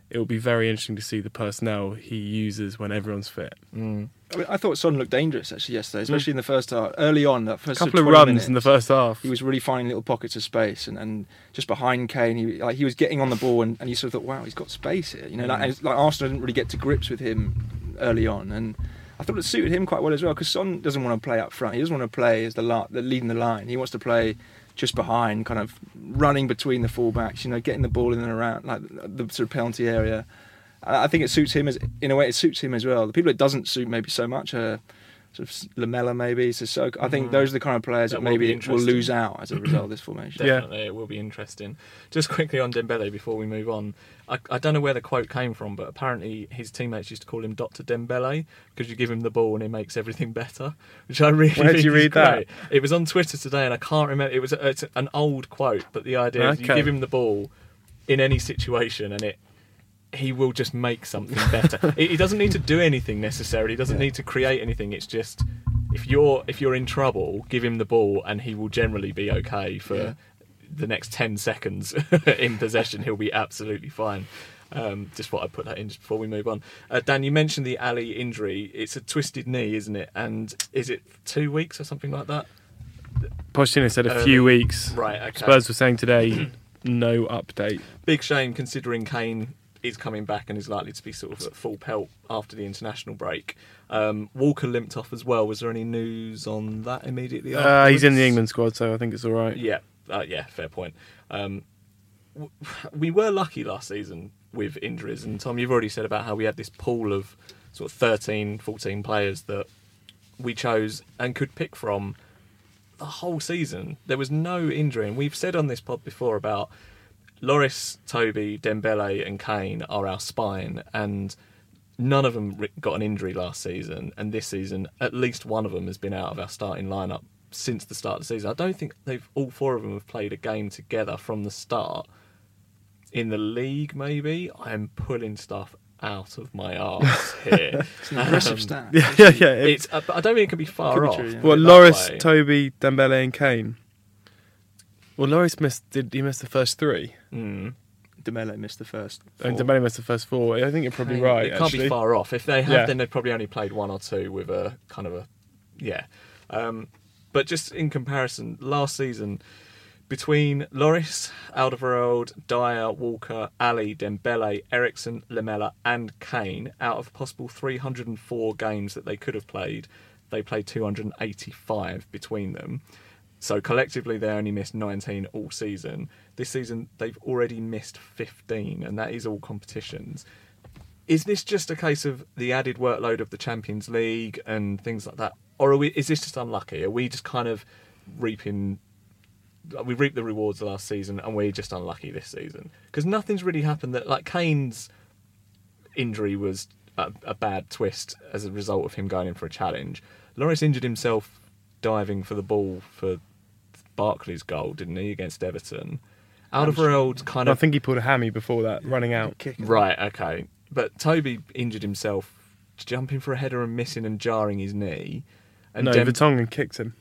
it will be very interesting to see the personnel he uses when everyone's fit. Mm. I, thought Son looked dangerous actually yesterday, especially in the first half. Early on, that first Couple sort of 20 runs minutes, in the first half. He was really finding little pockets of space, and, and just behind Kane, he like he was getting on the ball, and, and you sort of thought, wow, he's got space here. You know, Mm. like, like Arsenal didn't really get to grips with him early on, and I thought it suited him quite well as well because Son doesn't want to play up front. He doesn't want to play as the, la- the leading the line. He wants to play just behind, kind of running between the fullbacks. You know, getting the ball in and around like the sort of penalty area. I I think it suits him as in a way. It suits him as well. The people it doesn't suit maybe so much are sort of Lamela, maybe Sissoko. I think Mhm. those are the kind of players that, That will maybe will interesting. lose out as a result of this formation. [clears throat] Definitely, it will be interesting. Just quickly on Dembele before we move on, I, I don't know where the quote came from, but apparently his teammates used to call him Doctor Dembele because you give him the ball and it makes everything better, [laughs] which I really. Where did you is read that? It was on Twitter today, and I can't remember. It was a, it's an old quote, but the idea is you give him the ball in any situation and it. He will just make something better. [laughs] he doesn't need to do anything necessarily. He doesn't need to create anything. It's just if you're if you're in trouble, give him the ball, and he will generally be okay for Yeah. the next 10 seconds [laughs] in possession, he'll be absolutely fine. Um, just what I'd put that in just before we move on. Uh, Dan, you mentioned the Alli injury. It's a twisted knee, isn't it? And is it two weeks or something like that? Pochettino said a Early. few weeks. Right, okay. Spurs were saying today, [clears throat] no update. Big shame considering Kane is coming back and is likely to be sort of at full pelt after the international break. Um, Walker limped off as well. Was there any news on that immediately? Uh, he's in the? England squad, so I think it's all right. Yeah, uh, yeah, fair point. Um, we were lucky last season with injuries, and Tom, you've already said about how we had this pool of sort of 13, 14 players that we chose and could pick from the whole season. There was no injury, and we've said on this pod before about Lloris, Toby, Dembele, and Kane are our spine, and none of them got an injury last season. And this season, at least one of them has been out of our starting lineup since the start of the season. I don't think they've all four of them have played a game together from the start. In the league, maybe I'm pulling stuff out of my arse here. [laughs] It's an impressive Um, stat. Yeah, yeah, yeah. It's, uh, but I don't think it can be far Could be off. true, yeah. put What Lloris, way. Toby, Dembele, and Kane. Well, Lloris missed. Did he miss the first three? Mm. Dembele missed the first. And four. Dembele missed the first four. I think you're probably Kane- right. It can't actually. be far off. If they have, Yeah. then they've probably only played one or two with a kind of a, yeah. Um, but just in comparison, last season, between Lloris, Alderweireld, Dier, Walker, Alli, Dembele, Eriksen, Lamela, and Kane, out of possible 304 games that they could have played, they played 285 between them. So collectively, they only missed 19 all season. This season, they've already missed 15, and that is all competitions. Is this just a case of the added workload of the Champions League and things like that, or we? Is this just unlucky? Are we just kind of reaping? We reaped the rewards last season, and we're just unlucky this season because nothing's really happened. That like Kane's injury was a, a bad twist as a result of him going in for a challenge. Lloris injured himself diving for the ball for Barkley's goal, didn't he, against Everton? Alderweireld kind of. I think he pulled a hammy before that, running out. Kicking. Right, okay. But Toby injured himself jumping for a header and missing and jarring his knee. And no, Dem- Vertonghen kicked him.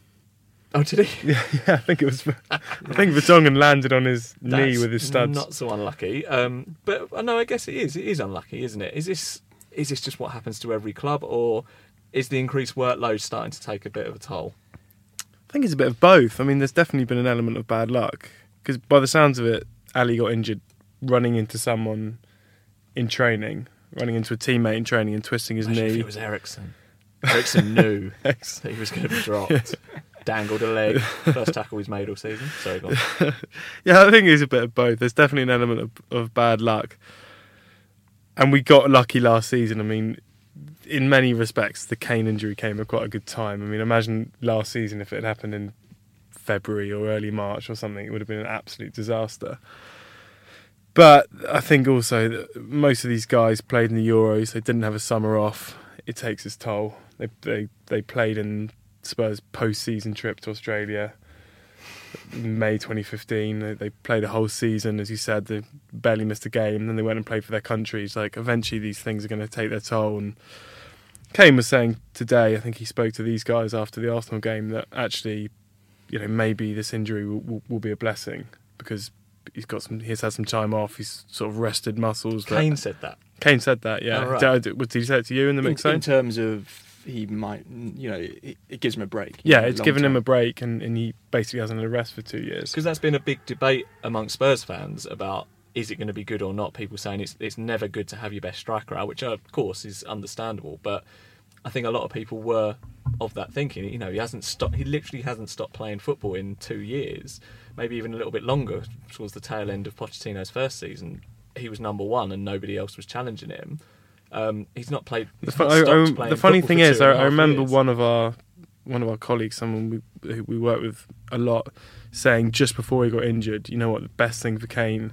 Oh, did he? [laughs] Yeah, yeah, I think it was. I think Vertonghen landed on his knee with his studs. Not so unlucky. Um, but uh, no, I guess it is. It is unlucky, isn't it? Is this is this just what happens to every club, or is the increased workload starting to take a bit of a toll? I think it's a bit of both. I mean, there's definitely been an element of bad luck because by the sounds of it, Alli got injured running into someone in training, running into a teammate in training and twisting his Imagine if knee. it was Eriksen. Eriksen knew [laughs] that he was going to be dropped. [laughs] Dangled a leg. [laughs] First tackle he's made all season. Sorry, yeah, I think it's a bit of both. There's definitely an element of, of bad luck. And we got lucky last season. I mean, in many respects, the Kane injury came at quite a good time. I mean, imagine last season if it had happened in February or early March or something, it would have been an absolute disaster. But I think also that most of these guys played in the Euros. They didn't have a summer off. It takes its toll. They they they played in Spurs post-season trip to Australia. May 2015. They, played a whole season, as you said. They barely missed a game. Then they went and played for their countries. Like eventually, these things are going to take their toll. And Kane was saying today, I think he spoke to these guys after the Arsenal game that actually, you know, maybe this injury will, will, will be a blessing because he's got some. He's had some time off. He's sort of rested muscles. Kane said that. Kane said that. Yeah. Oh, right. did, did he say it to you in the mix in zone? terms of he might, you know, it, it gives him a break. Yeah, know, it's given him a break, and, and he basically hasn't had a rest for two years. Because that's been a big debate among Spurs fans about is it going to be good or not. People saying it's it's never good to have your best striker out, which of course is understandable. But I think a lot of people were of that thinking. You know, he hasn't stopped. He literally hasn't stopped playing football in two years, maybe even a little bit longer. Towards the tail end of Pochettino's first season, he was number one and nobody else was challenging him. Um, he's not played. The, He's fu- not I- I- playing the funny thing is, I, I remember years. one of our one of our colleagues, someone we who we work with a lot, saying just before he got injured, you know what, the best thing for Kane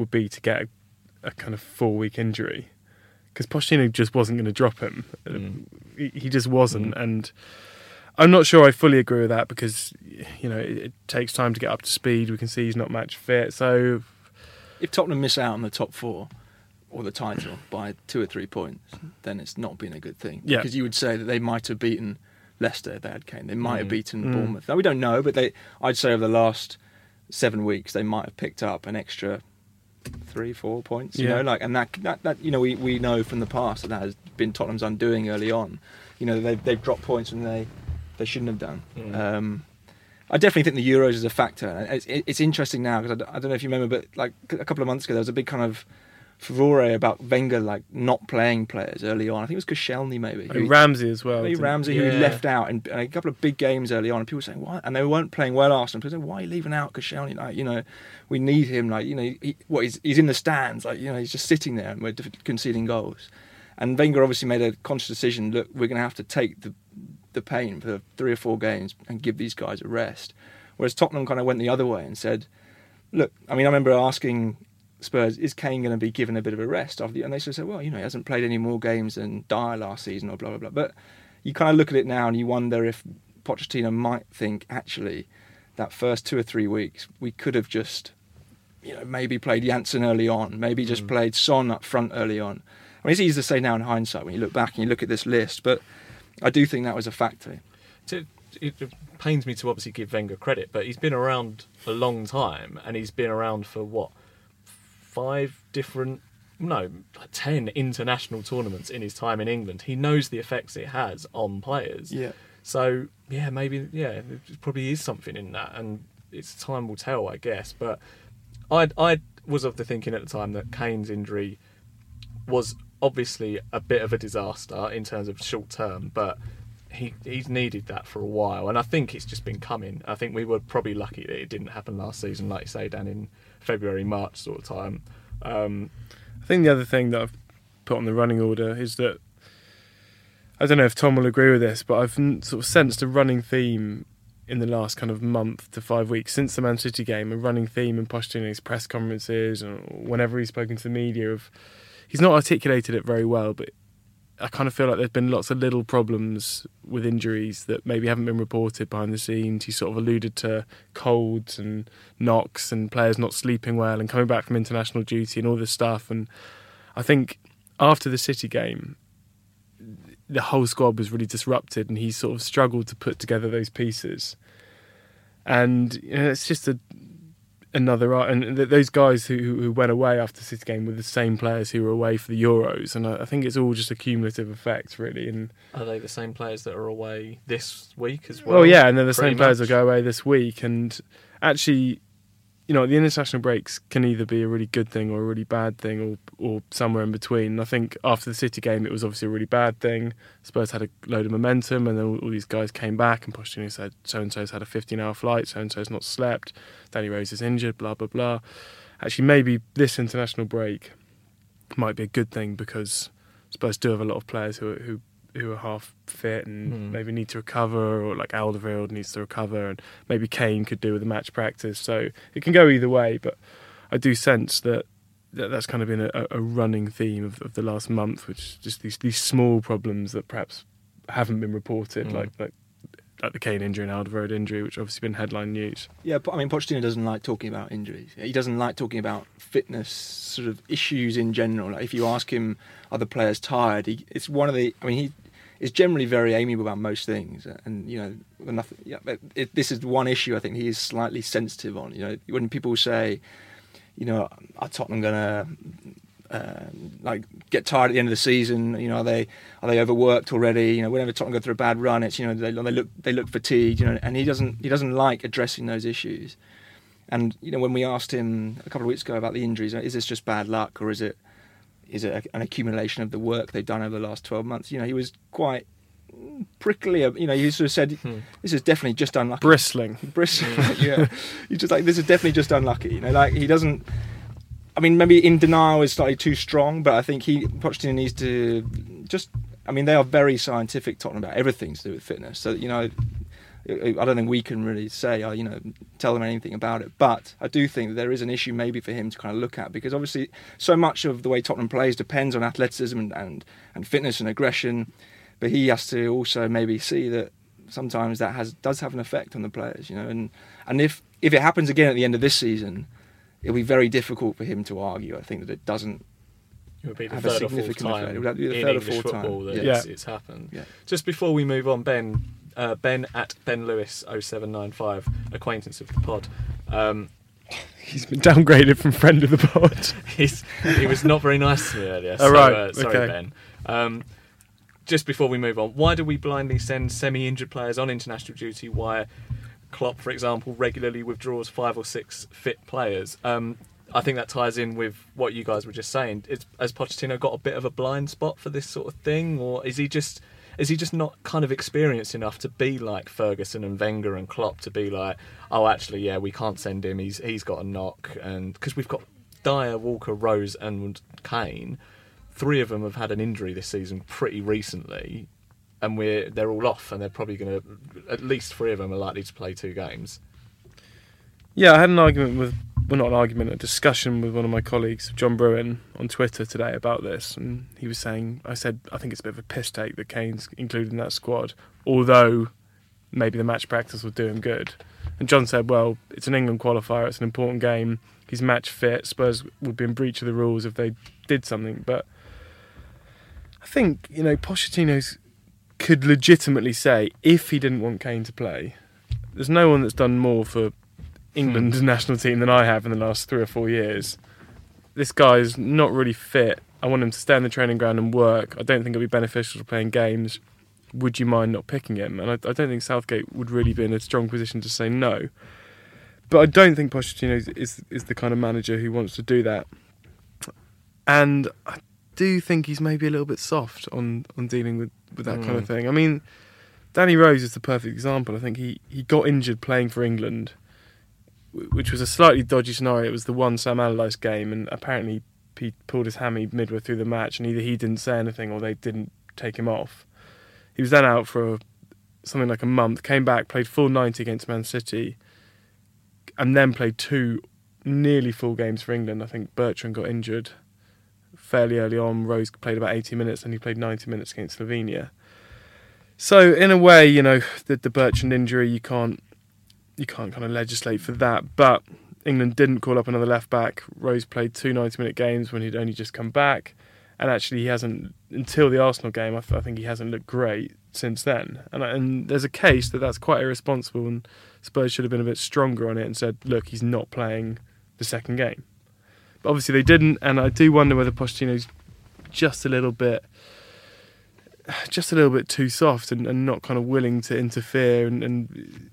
would be to get a, a kind of four week injury because Pochettino just wasn't going to drop him. Uh, Mm. He, he just wasn't, and I'm not sure I fully agree with that because you know it, it takes time to get up to speed. We can see he's not match fit, so If Tottenham miss out on the top four or the title by two or three points, then it's not been a good thing. Yeah. Because you would say that they might have beaten Leicester if they had Kane. They might have Mm. beaten Mm. Bournemouth. Now we don't know, but they I'd say over the last seven weeks they might have picked up an extra three, four points. You Yeah. know, like and that, that that you know we, we know from the past that that has been Tottenham's undoing early on. You know they've they've dropped points when they they shouldn't have done. Mm. Um, I definitely think the Euros is a factor. It's, it's interesting now because I don't know if you remember, but like a couple of months ago there was a big kind of furore about Wenger like not playing players early on. I think it was Koscielny maybe. Oh, and Ramsey as well. Ramsey who he left out in, in a couple of big games early on, and people were saying why, and they weren't playing well. Arsenal, people saying why are you leaving out Koscielny? Like you know, we need him. Like you know, he, what he's he's in the stands. Like you know, he's just sitting there, and we're conceding goals. And Wenger obviously made a conscious decision. Look, we're going to have to take the the pain for three or four games and give these guys a rest. Whereas Tottenham kind of went the other way and said, look, I mean, I remember asking Spurs, is Kane going to be given a bit of a rest after the, and they sort of said, well, you know, he hasn't played any more games than Dier last season or blah blah blah. But you kind of look at it now and you wonder if Pochettino might think actually that first two or three weeks we could have just, you know, maybe played Janssen early on, maybe just mm. played Son up front early on. I mean, it's easy to say now in hindsight when you look back and you look at this list, but I do think that was a factor. to, it pains me to obviously give Wenger credit, but he's been around a long time, and he's been around for what five different, no, like ten international tournaments in his time in England. He knows the effects it has on players. Yeah. So yeah, maybe yeah, there probably is something in that, and it's time will tell, I guess. But I I was of the thinking at the time that Kane's injury was obviously a bit of a disaster in terms of short term, but he he's needed that for a while, and I think it's just been coming. I think we were probably lucky that it didn't happen last season, like you say, down in February, March sort of time. Um, I think the other thing that I've put on the running order is that I don't know if Tom will agree with this, but I've sort of sensed a running theme in the last kind of month to five weeks since the Man City game, a running theme in Pochettino's press conferences and whenever he's spoken to the media of he's not articulated it very well, but I kind of feel like there's been lots of little problems with injuries that maybe haven't been reported behind the scenes. He sort of alluded to colds and knocks and players not sleeping well and coming back from international duty and all this stuff. And I think after the City game, the whole squad was really disrupted, and he sort of struggled to put together those pieces. And you know, it's just a another and th- those guys who who went away after City game were the same players who were away for the Euros, and I, I think it's all just a cumulative effect, really. And are they the same players that are away this week as well? well, yeah, and they're the same players much. that go away this week, and actually. You know, the international breaks can either be a really good thing or a really bad thing, or or somewhere in between. And I think after the City game, it was obviously a really bad thing. Spurs had a load of momentum, and then all, all these guys came back, and Pochettino said, "So and so's had a 15-hour flight. So and so's not slept. Danny Rose is injured. Blah blah blah." Actually, maybe this international break might be a good thing because Spurs do have a lot of players who who who are half fit and Hmm. maybe need to recover, or like Alderweireld needs to recover, and maybe Kane could do with a match practice. So it can go either way, but I do sense that. that that's kind of been a, a running theme of, of the last month, which is just these these small problems that perhaps haven't been reported, Mm. like like like the Kane injury and Alderweireld injury, which obviously been headline news. Yeah, but I mean, Pochettino doesn't like talking about injuries. He doesn't like talking about fitness sort of issues in general. Like if you ask him, are the players tired? He, it's one of the. I mean, he is generally very amiable about most things, and you know, nothing. Yeah, it, this is one issue I think he is slightly sensitive on. You know, when people say, you know, are Tottenham gonna uh, like get tired at the end of the season. You know, are they are they overworked already? You know, whenever Tottenham go through a bad run, it's you know they, they look they look fatigued. You know, and he doesn't he doesn't like addressing those issues. And you know, when we asked him a couple of weeks ago about the injuries, is this just bad luck or is it is it an accumulation of the work they've done over the last twelve months? You know, he was quite prickly. You know, he sort of said, "This is definitely just unlucky." Bristling. Bristling. [laughs] yeah. He's just like, "This is definitely just unlucky." You know, like he doesn't. I mean, maybe in denial is slightly too strong, but I think he Pochettino needs to just. I mean, they are very scientific talking about everything to do with fitness. So you know, I don't think we can really say, oh, you know, tell them anything about it. But I do think that there is an issue maybe for him to kind of look at because obviously so much of the way Tottenham plays depends on athleticism and and, and fitness and aggression. But he has to also maybe see that sometimes that has does have an effect on the players, you know. And and if if it happens again at the end of this season, it'll be very difficult for him to argue. I think that it doesn't It would be the have a third or fourth significant time effect. It would have to be the in third English fourth time. football that Yeah. it's, it's happened. Yeah. Just before we move on, Ben, uh, Ben at Ben Lewis 0795, acquaintance of the pod. Um, [laughs] He's been downgraded from friend of the pod. [laughs] he's, he was not very nice to me earlier. Oh, so, right, uh, sorry, okay. Ben. Um, just before we move on, why do we blindly send semi-injured players on international duty? Why Klopp, for example, regularly withdraws five or six fit players? Um, I think that ties in with what you guys were just saying. Is, has Pochettino got a bit of a blind spot for this sort of thing, or is he just is he just not kind of experienced enough to be like Ferguson and Wenger and Klopp to be like, oh, actually, yeah, we can't send him. He's he's got a knock, and because we've got Dier, Walker, Rose, and Kane, three of them have had an injury this season pretty recently, and we're they're all off, and they're probably going to at least three of them are likely to play two games. Yeah, I had an argument with, well, not an argument, a discussion with one of my colleagues, John Bruin, on Twitter today about this, and he was saying, I said, I think it's a bit of a piss take that Kane's included in that squad, although maybe the match practice will do him good. And John said, well, it's an England qualifier, it's an important game, he's match fit, Spurs would be in breach of the rules if they did something, but I think, you know, Pochettino's could legitimately say, if he didn't want Kane to play, there's no one that's done more for England's Hmm. national team than I have in the last three or four years. This guy's not really fit. I want him to stay on the training ground and work. I don't think it'll be beneficial to playing games. Would you mind not picking him? And I, I don't think Southgate would really be in a strong position to say no. But I don't think Pochettino is, is is the kind of manager who wants to do that. And I do think he's maybe a little bit soft on, on dealing with, with that kind of Mm. thing. I mean, Danny Rose is the perfect example. I think he, he got injured playing for England, which was a slightly dodgy scenario. It was the one Sam Allardyce game, and apparently he pulled his hammy midway through the match, and either he didn't say anything or they didn't take him off. He was then out for something like a month, came back, played full 90 against Man City, and then played two nearly full games for England. I think Bertrand got injured fairly early on. Rose played about 80 minutes, and he played 90 minutes against Slovenia. So in a way, you know, the, the Bertrand injury, you can't you can't kind of legislate for that. But England didn't call up another left back. Rose played two 90 minute games when he'd only just come back, and actually he hasn't until the Arsenal game. I, th- I think he hasn't looked great since then. And and there's a case that that's quite irresponsible, and Spurs should have been a bit stronger on it and said, look, he's not playing the second game. But obviously they didn't, and I do wonder whether Pochettino's just a little bit just a little bit too soft and, and not kind of willing to interfere and, and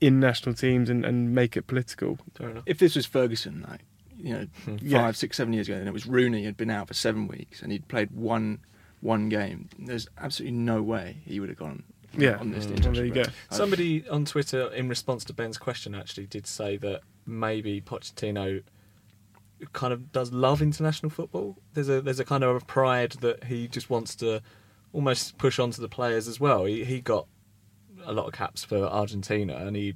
in national teams and, and make it political. Fair enough. If this was Ferguson, like you know, five, Yeah. six, seven years ago, and it was Rooney had been out for seven weeks and he'd played one one game, there's absolutely no way he would have gone. Yeah. on this Mm. Well, there you break. go. Somebody on Twitter, in response to Ben's question, actually did say that maybe Pochettino kind of does love international football. There's a there's a kind of a pride that he just wants to almost push onto the players as well. He he got a lot of caps for Argentina, and he.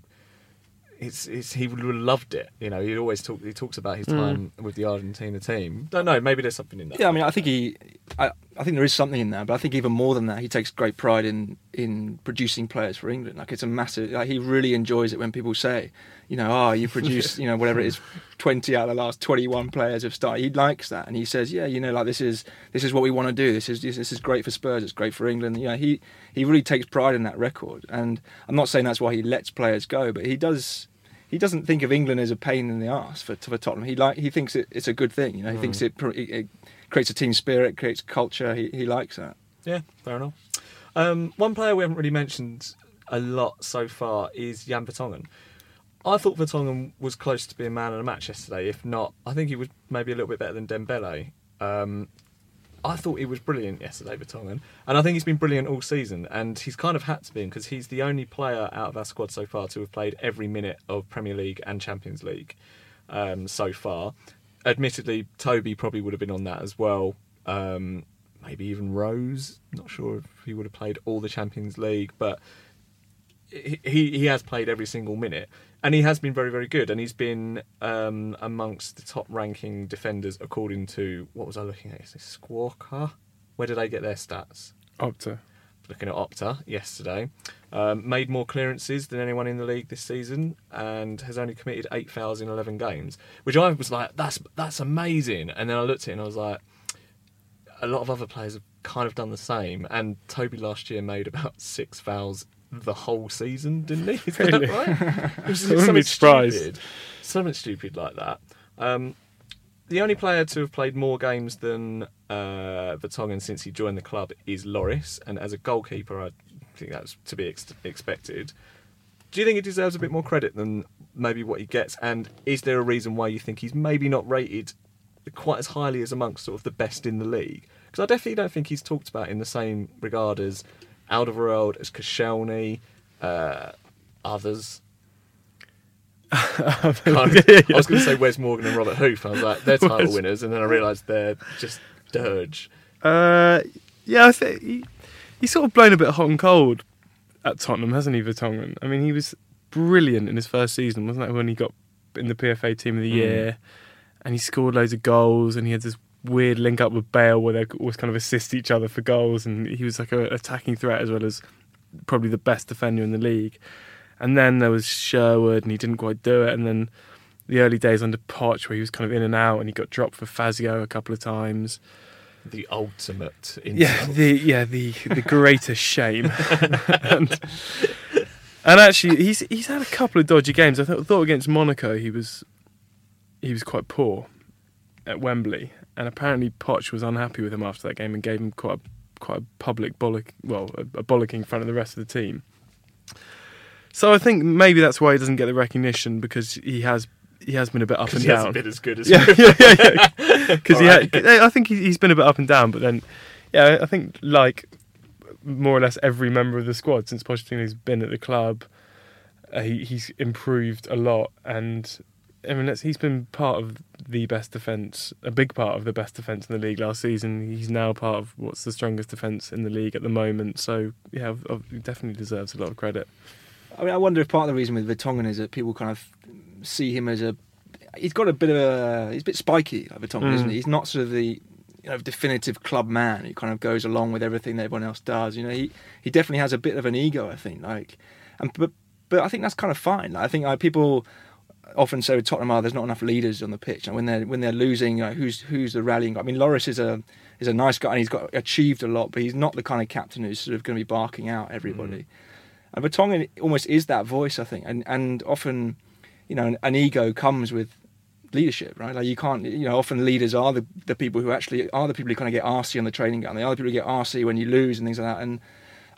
It's, it's, he would have loved it, you know. He always talk. He talks about his Mm. time with the Argentina team. Don't know. Maybe there's something in that. Yeah, I mean, I think he, I, I think there is something in there, but I think even more than that, he takes great pride in in producing players for England. Like it's a massive. Like he really enjoys it when people say, you know, oh, you produce, you know, whatever it is, [laughs] twenty out of the last twenty-one players have started. He likes that, and he says, yeah, you know, like this is this is what we want to do. This is this is great for Spurs. It's great for England. You know, he he really takes pride in that record, and I'm not saying that's why he lets players go, but he does. He doesn't think of England as a pain in the ass for, for Tottenham. He like he thinks it, it's a good thing. You know, he Mm. thinks it, it, it creates a team spirit, creates culture. He, he likes that. Yeah, fair enough. Um, one player we haven't really mentioned a lot so far is Jan Vertonghen. I thought Vertonghen was close to being man of the match yesterday. If not, I think he was maybe a little bit better than Dembele. Um, I thought he was brilliant yesterday, Vertonghen, and I think he's been brilliant all season. And he's kind of had to be because he's the only player out of our squad so far to have played every minute of Premier League and Champions League um, so far. Admittedly, Toby probably would have been on that as well. Um, maybe even Rose. Not sure if he would have played all the Champions League, but he he has played every single minute, and he has been very very good. And he's been um, amongst the top ranking defenders according to what was I looking at? Is Squawka? Where did they get their stats? Opta. Looking at Opta yesterday, um, made more clearances than anyone in the league this season, and has only committed eight fouls in eleven games. Which I was like, that's that's amazing. And then I looked at it and I was like, a lot of other players have kind of done the same. And Toby last year made about six fouls the whole season, didn't he? [laughs] Is that right? It was I [laughs] wouldn't be something stupid. Something stupid like that. Um, the only player to have played more games than uh, Vertonghen since he joined the club is Lloris, and as a goalkeeper, I think that's to be ex- expected. do you think he deserves a bit more credit than maybe what he gets? And is there a reason why you think he's maybe not rated quite as highly as amongst sort of the best in the league? Because I definitely don't think he's talked about in the same regard as Alderweireld, as Koscielny, uh, others. [laughs] [laughs] I was going to say Wes Morgan and Robert Huth. I was like, they're [laughs] title Wes- winners, and then I realised they're just dirge. Uh, yeah, I think he, he's sort of blown a bit hot and cold at Tottenham, hasn't he, Vertonghen? I mean, he was brilliant in his first season, wasn't that when he got in the PFA Team of the Mm. Year, and he scored loads of goals, and he had this weird link up with Bale where they always kind of assist each other for goals, and he was like an attacking threat as well as probably the best defender in the league. And then there was Sherwood, and he didn't quite do it, and then the early days under Poch where he was kind of in and out, and he got dropped for Fazio a couple of times. The ultimate. Yeah, the yeah the the greatest [laughs] shame. and, and actually, he's he's had a couple of dodgy games. I thought, thought against Monaco he was he was quite poor at Wembley, and apparently Poch was unhappy with him after that game and gave him quite a, quite a public bollock, well, a, a bollocking in front of the rest of the team. So I think maybe that's why he doesn't get the recognition because he has he has been a bit up and he down. hasn't been as good as [laughs] yeah, yeah, yeah, [laughs] yeah. Because he Alright. I think he- he's been a bit up and down, but then yeah, I think like more or less every member of the squad since Pochettino's been at the club, uh, he, he's improved a lot, and I mean he's been part of the best defense, a big part of the best defense in the league last season. He's now part of what's the strongest defense in the league at the moment. So yeah, I've- I've- he definitely deserves a lot of credit. I mean, I wonder if part of the reason with Vertonghen is that people kind of see him as a. He's got a bit of a. He's a bit spiky, like Vertonghen, Mm. isn't he? He's not sort of the you know, definitive club man who kind of goes along with everything that everyone else does. You know, he, he definitely has a bit of an ego, I think. Like, and but but I think that's kind of fine. I think like, people often say with Tottenham, oh, there's not enough leaders on the pitch, and when they're when they're losing, you know, who's who's the rallying? guy? I mean, Lloris is a is a nice guy and he's got achieved a lot, but he's not the kind of captain who's sort of going to be barking out everybody. And Vertonghen almost is that voice, I think, and and often, you know, an, an ego comes with leadership, right? Like you can't, you know, often leaders are the, the people who actually are the people who kind of get arsy on the training ground. They are the people who get arsy when you lose and things like that. And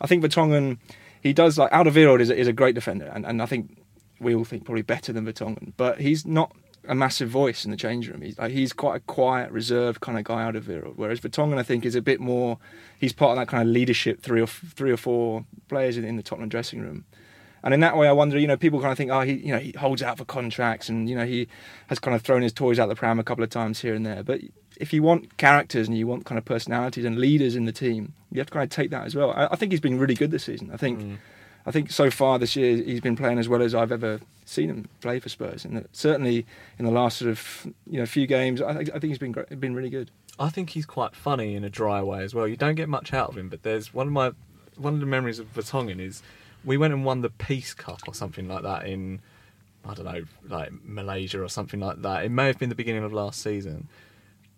I think Vertonghen, he does like Alderweireld is is a great defender, and, and I think we all think probably better than Vertonghen, but he's not a massive voice in the change room. He's like, he's quite a quiet, reserved kind of guy Alderweireld, whereas Vertonghen I think is a bit more. He's part of that kind of leadership three or three or four players in, in the Tottenham dressing room. And in that way, I wonder, you know, people kind of think, oh, he, you know, he holds out for contracts, and you know, he has kind of thrown his toys out the pram a couple of times here and there. But if you want characters and you want kind of personalities and leaders in the team, you have to kind of take that as well. I, I think he's been really good this season. I think, mm. I think so far this year he's been playing as well as I've ever seen him play for Spurs, and certainly in the last sort of you know few games, I, think- I think he's been great, been really good. I think he's quite funny in a dry way as well. You don't get much out of him, but there's one of my one of the memories of Vertonghen is we went and won the Peace Cup or something like that in I don't know, like Malaysia or something like that. It may have been the beginning of last season.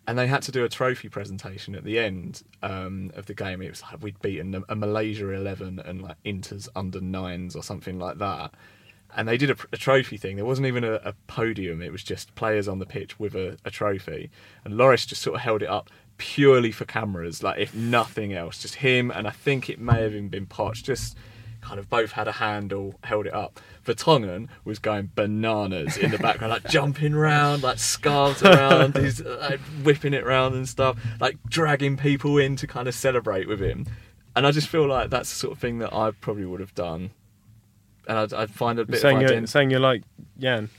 And they had to do a trophy presentation at the end um, of the game. It was like we'd beaten a, Malaysia 11 and like Inter's under nines or something like that. And they did a, a trophy thing. There wasn't even a, a podium. It was just players on the pitch with a, a trophy. And Lloris just sort of held it up purely for cameras, like if nothing else. Just him and I think it may have even been Poch. Just kind of both had a handle, held it up. Vertonghen was going bananas in the background, like jumping around, like scarves around, [laughs] he's like, whipping it around and stuff, like dragging people in to kind of celebrate with him. And I just feel like that's the sort of thing that I probably would have done. And I'd, I'd find a bit saying of you're saying you're like Jan.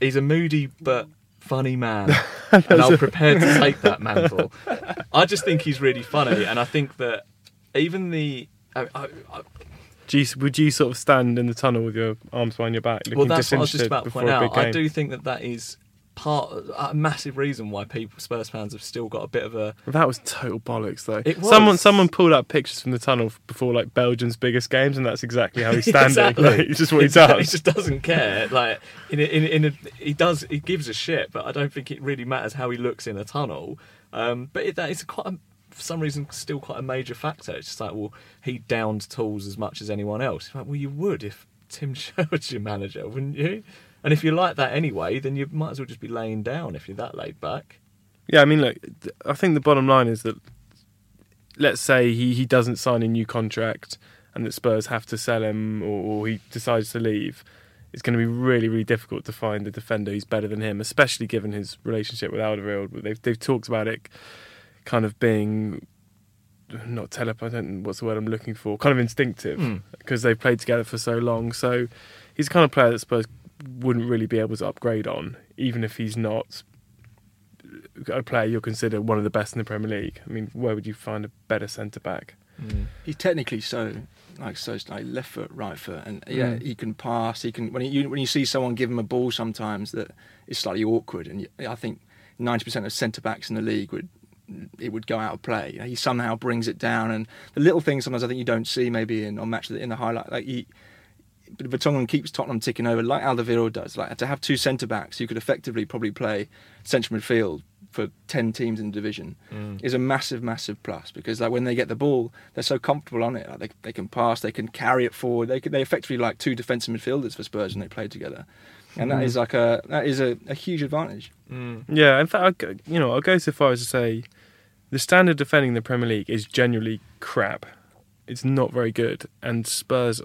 He's a moody but funny man, [laughs] and I'm prepared to take that [laughs] mantle. I just think he's really funny, and I think that even the I, I, I, Do you, would you sort of stand in the tunnel with your arms behind your back, looking well, that's what I was just about to point out. I do think that that is part, a massive reason why people, Spurs fans, have still got a bit of a. That was total bollocks, though. It was. Someone someone pulled up pictures from the tunnel before like Belgium's biggest games, and that's exactly how he's [laughs] standing. Exactly. Like, it's just what he [laughs] Exactly. does. He just doesn't care. Like in a, in a, in a, he does. He gives a shit, but I don't think it really matters how he looks in a tunnel. Um, but it, that is quite, a, for some reason, still quite a major factor. It's just like, well, he downed tools as much as anyone else. Like, well, you would if Tim [laughs] Sherwood's your manager, wouldn't you? And if you're like that anyway, then you might as well just be laying down if you're that laid back. Yeah, I mean, look, I think the bottom line is that let's say he, he doesn't sign a new contract and that Spurs have to sell him or, or he decides to leave, it's going to be really, really difficult to find a defender who's better than him, especially given his relationship with Alderweireld. They've they've talked about it kind of being not telepathic. I don't know what's the word I'm looking for. Kind of instinctive Mm. because they've played together for so long. So he's the kind of player that Spurs wouldn't really be able to upgrade on, even if he's not a player you'll consider one of the best in the Premier League. I mean, where would you find a better centre back? He's technically so like so like left foot, right foot, and yeah, Mm. he can pass. He can when you when you see someone give him a ball sometimes that is slightly awkward, and you, I think ninety percent of centre backs in the league would it would go out of play. You know, he somehow brings it down, and the little things sometimes I think you don't see maybe in on match in the highlight like he. But Vertonghen keeps Tottenham ticking over like Alderweireld does. Like to have two centre backs, you could effectively probably play central midfield for ten teams in the division Mm. is a massive, massive plus because like when they get the ball, they're so comfortable on it. Like they they can pass, they can carry it forward. They can, they effectively like two defensive midfielders for Spurs when they play together, and that Mhm. is like a that is a, a huge advantage. Yeah, in fact, I'll you know, I'll go so far as to say the standard defending the Premier League is genuinely crap. It's not very good, and Spurs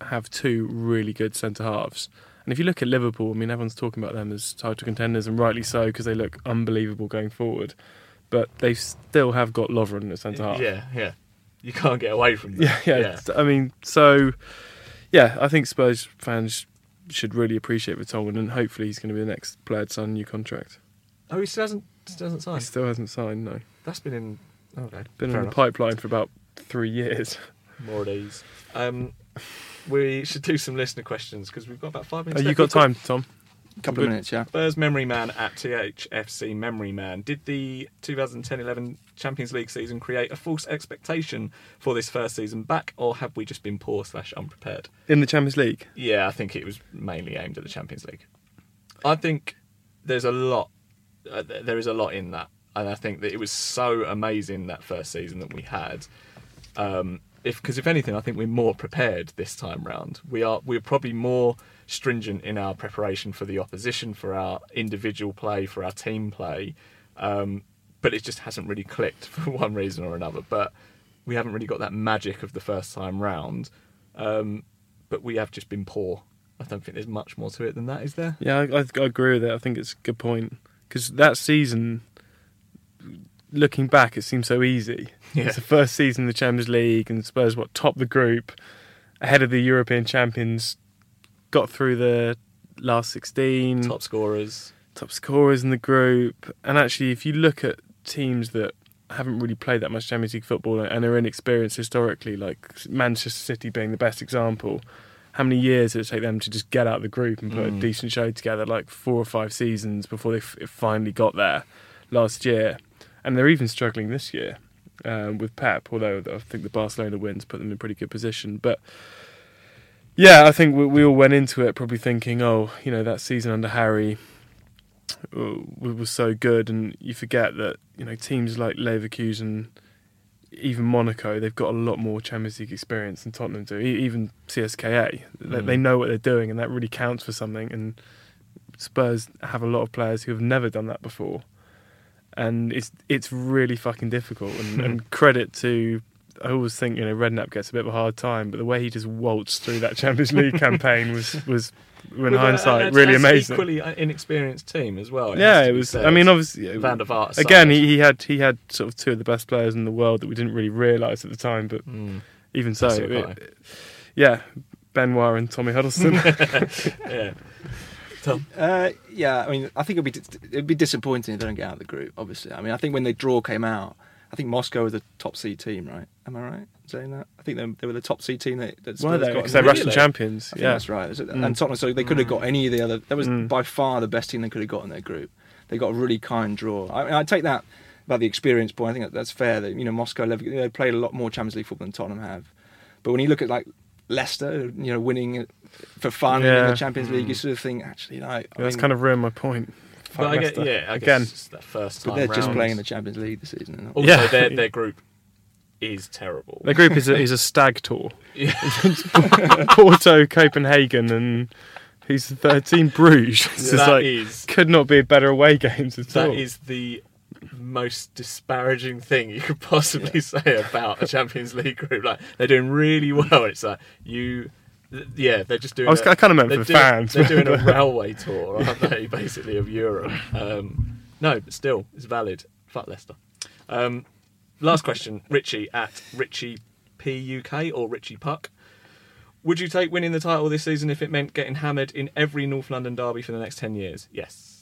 have two really good centre halves. And if you look at Liverpool, I mean, everyone's talking about them as title contenders, and rightly so because they look unbelievable going forward. But they still have got Lovren at centre half. Yeah, yeah. You can't get away from that. [laughs] Yeah, yeah. I mean, so yeah, I think Spurs fans should really appreciate Vertonghen, and hopefully he's going to be the next player to sign a new contract. Oh, he still hasn't still hasn't He still hasn't signed, no. That's been in. oh, Okay, Been fair in the pipeline for about three years. [laughs] More days. Um, we should do some listener questions because we've got about five minutes. Oh, you left. got We've got- time, Tom? A couple of minutes, yeah. Spurs Memory Man at THFC Memory Man. Did the 2010-11 Champions League season create a false expectation for this first season back, or have we just been poor slash unprepared? In the Champions League? Yeah, I think it was mainly aimed at the Champions League. I think there's a lot. Uh, there is a lot in that, and I think that it was so amazing that first season that we had. Um, if because if anything, I think we're more prepared this time round. We are we're probably more stringent in our preparation for the opposition, for our individual play, for our team play. Um, but it just hasn't really clicked [laughs] for one reason or another. But we haven't really got that magic of the first time round. Um, but we have just been poor. I don't think there's much more to it than that, is there? Yeah, I, I, agree with it. I think it's a good point because that season, looking back, it seems so easy. Yeah. It's the first season in the Champions League, and Spurs what top the group, ahead of the European champions, got through the last sixteen, Top scorers. top scorers in the group. And actually, if you look at teams that haven't really played that much Champions League football and are inexperienced historically, like Manchester City being the best example, how many years did it take them to just get out of the group and put a Mm. decent show together? Like four or five seasons before they f- finally got there last year. And they're even struggling this year um, with Pep, although I think the Barcelona wins put them in a pretty good position. But yeah, I think we, we all went into it probably thinking, oh, you know, that season under Harry uh, was so good, and you forget that you know teams like Leverkusen, even Monaco, they've got a lot more Champions League experience than Tottenham do. Even CSKA, they, Mm. they know what they're doing, and that really counts for something. And Spurs have a lot of players who have never done that before, and it's it's really fucking difficult. And, and [laughs] credit to. I always think you know Redknapp gets a bit of a hard time, but the way he just waltzed through that Champions League [laughs] campaign was was in With a- hindsight a- really an amazing. Equally inexperienced team as well. Yeah, it was. said. I mean, obviously, Van der Vaart again, he, he had he had sort of two of the best players in the world that we didn't really realise at the time. But Mm. even so, That's okay. it- yeah, Benoit and Tommy Huddlestone. [laughs] [laughs] yeah. Tom? Uh, yeah, I mean, I think it'd be it'd be disappointing if they don't get out of the group. Obviously, I mean, I think when the draw came out, I think Moscow was the top seed team, right? Am I right saying that? I think they, they were the top seed team that, that Were Spurs they? got. Because they're Russian champions. Yeah, that's right. Mm. And Tottenham, so they could have got any of the other. That was Mm. by far the best team they could have got in their group. They got a really kind draw. I, mean, I take that about the experience point. I think that, that's fair. That you know Moscow, they played a lot more Champions League football than Tottenham have. But when you look at like Leicester, you know, winning for fun in the Champions League, Mm. you sort of think actually, know, I that's mean, kind of ruined my point. But I get, yeah, I again. guess it's that first but they're just playing in the Champions League this season. they're not- Also, Yeah. their [laughs] their group is terrible. Their group is a, is a stag tour. Yeah. [laughs] Porto, Copenhagen, and who's the third team? Bruges. [laughs] It's just That like, is- could not be better away games at That all. is the most disparaging thing you could possibly say about a Champions League group. Like they're doing really well. It's like you. Yeah, they're just doing. I was- a- I kinda meant for doing- fans, They're doing a [laughs] railway tour, aren't they? Basically of Europe. Um, no, but still, it's valid. Fuck Leicester. Um, last question, Richie at Richie P UK or Richie Puck. Would you take winning the title this season if it meant getting hammered in every North London derby for the next ten years? Yes.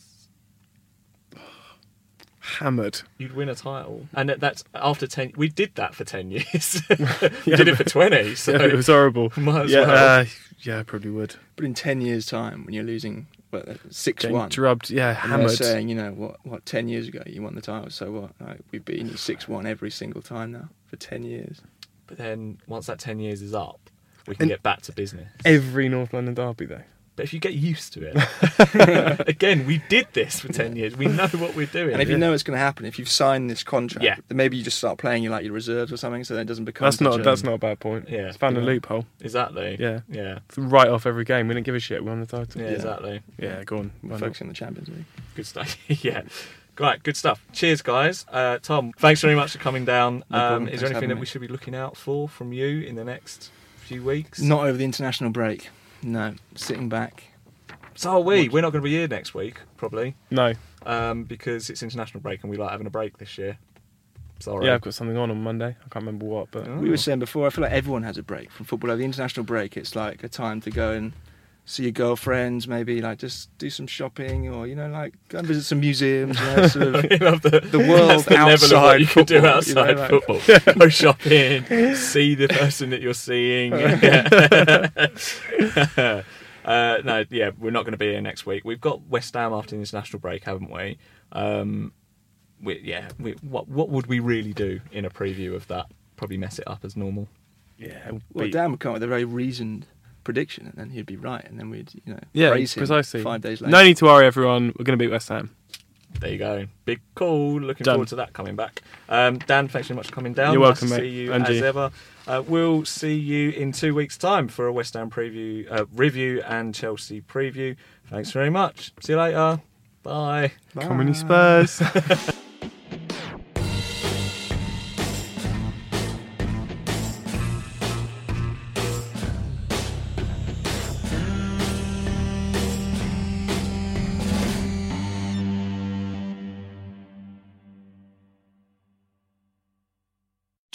Hammered. You'd win a title, and that's after ten. We did that for ten years. [laughs] we [laughs] Yeah, did it for twenty. [laughs] So yeah, it was horrible. Might as yeah, well. uh, yeah, I probably would. But in ten years' time, when you're losing six Getting one, drubbed, yeah, and they're hammered. saying, you know, what, what, ten years ago you won the title, so what? Like, we've beaten you six one every single time now for ten years. But then once that ten years is up, we can And- get back to business. Every North London derby, though. But if you get used to it, [laughs] again, we did this for ten years. We know what we're doing. And if you know it's going to happen, if you've signed this contract, Yeah. then maybe you just start playing you like your reserves or something, so that it doesn't become. That's not a- that's not a bad point. Yeah. It's found a loophole. Exactly. Yeah. Yeah. Right off every game. We didn't give a shit. We won the title. Yeah, exactly. Yeah, go on. Why not? Focusing on the Champions League. Good stuff. [laughs] yeah. Right, good stuff. Cheers, guys. Uh, Tom, thanks very much for coming down. No. Um, is there anything that we should be looking out for from you in the next few weeks? Not over the international break. No, sitting back. So are we. We're not going to be here next week, probably, No. um, because it's international break and we like having a break this year. Sorry. Yeah, I've got something on on Monday. I can't remember what, but We were saying before, I feel like everyone has a break from football. Over the international break, it's like a time to go and see your girlfriends, maybe like just do some shopping, or you know, like go and visit some museums. You know, sort of [laughs] love the, the world the outside what you can do football, outside you know, like- football. [laughs] Go shopping, see the person that you're seeing. [laughs] Yeah. uh, no, yeah, we're not going to be here next week. We've got West Ham after the international break, haven't we? Um, we yeah, we, what what would we really do in a preview of that? Probably mess it up as normal. yeah, Well, beat- Dan would come up with a very reasoned prediction, and then he'd be right, and then we'd, you know, yeah, praise him precisely. five days later. No need to worry, everyone. We're going to beat West Ham. There you go. Big call. Looking Done. forward to that coming back. Um, Dan, thanks very much for coming down. You're Nice welcome, to mate. See you And as you. ever. Uh, we'll see you in two weeks' time for a West Ham preview, uh, review, and Chelsea preview. Thanks very much. See you later. Bye. Come on, Spurs. [laughs] [laughs]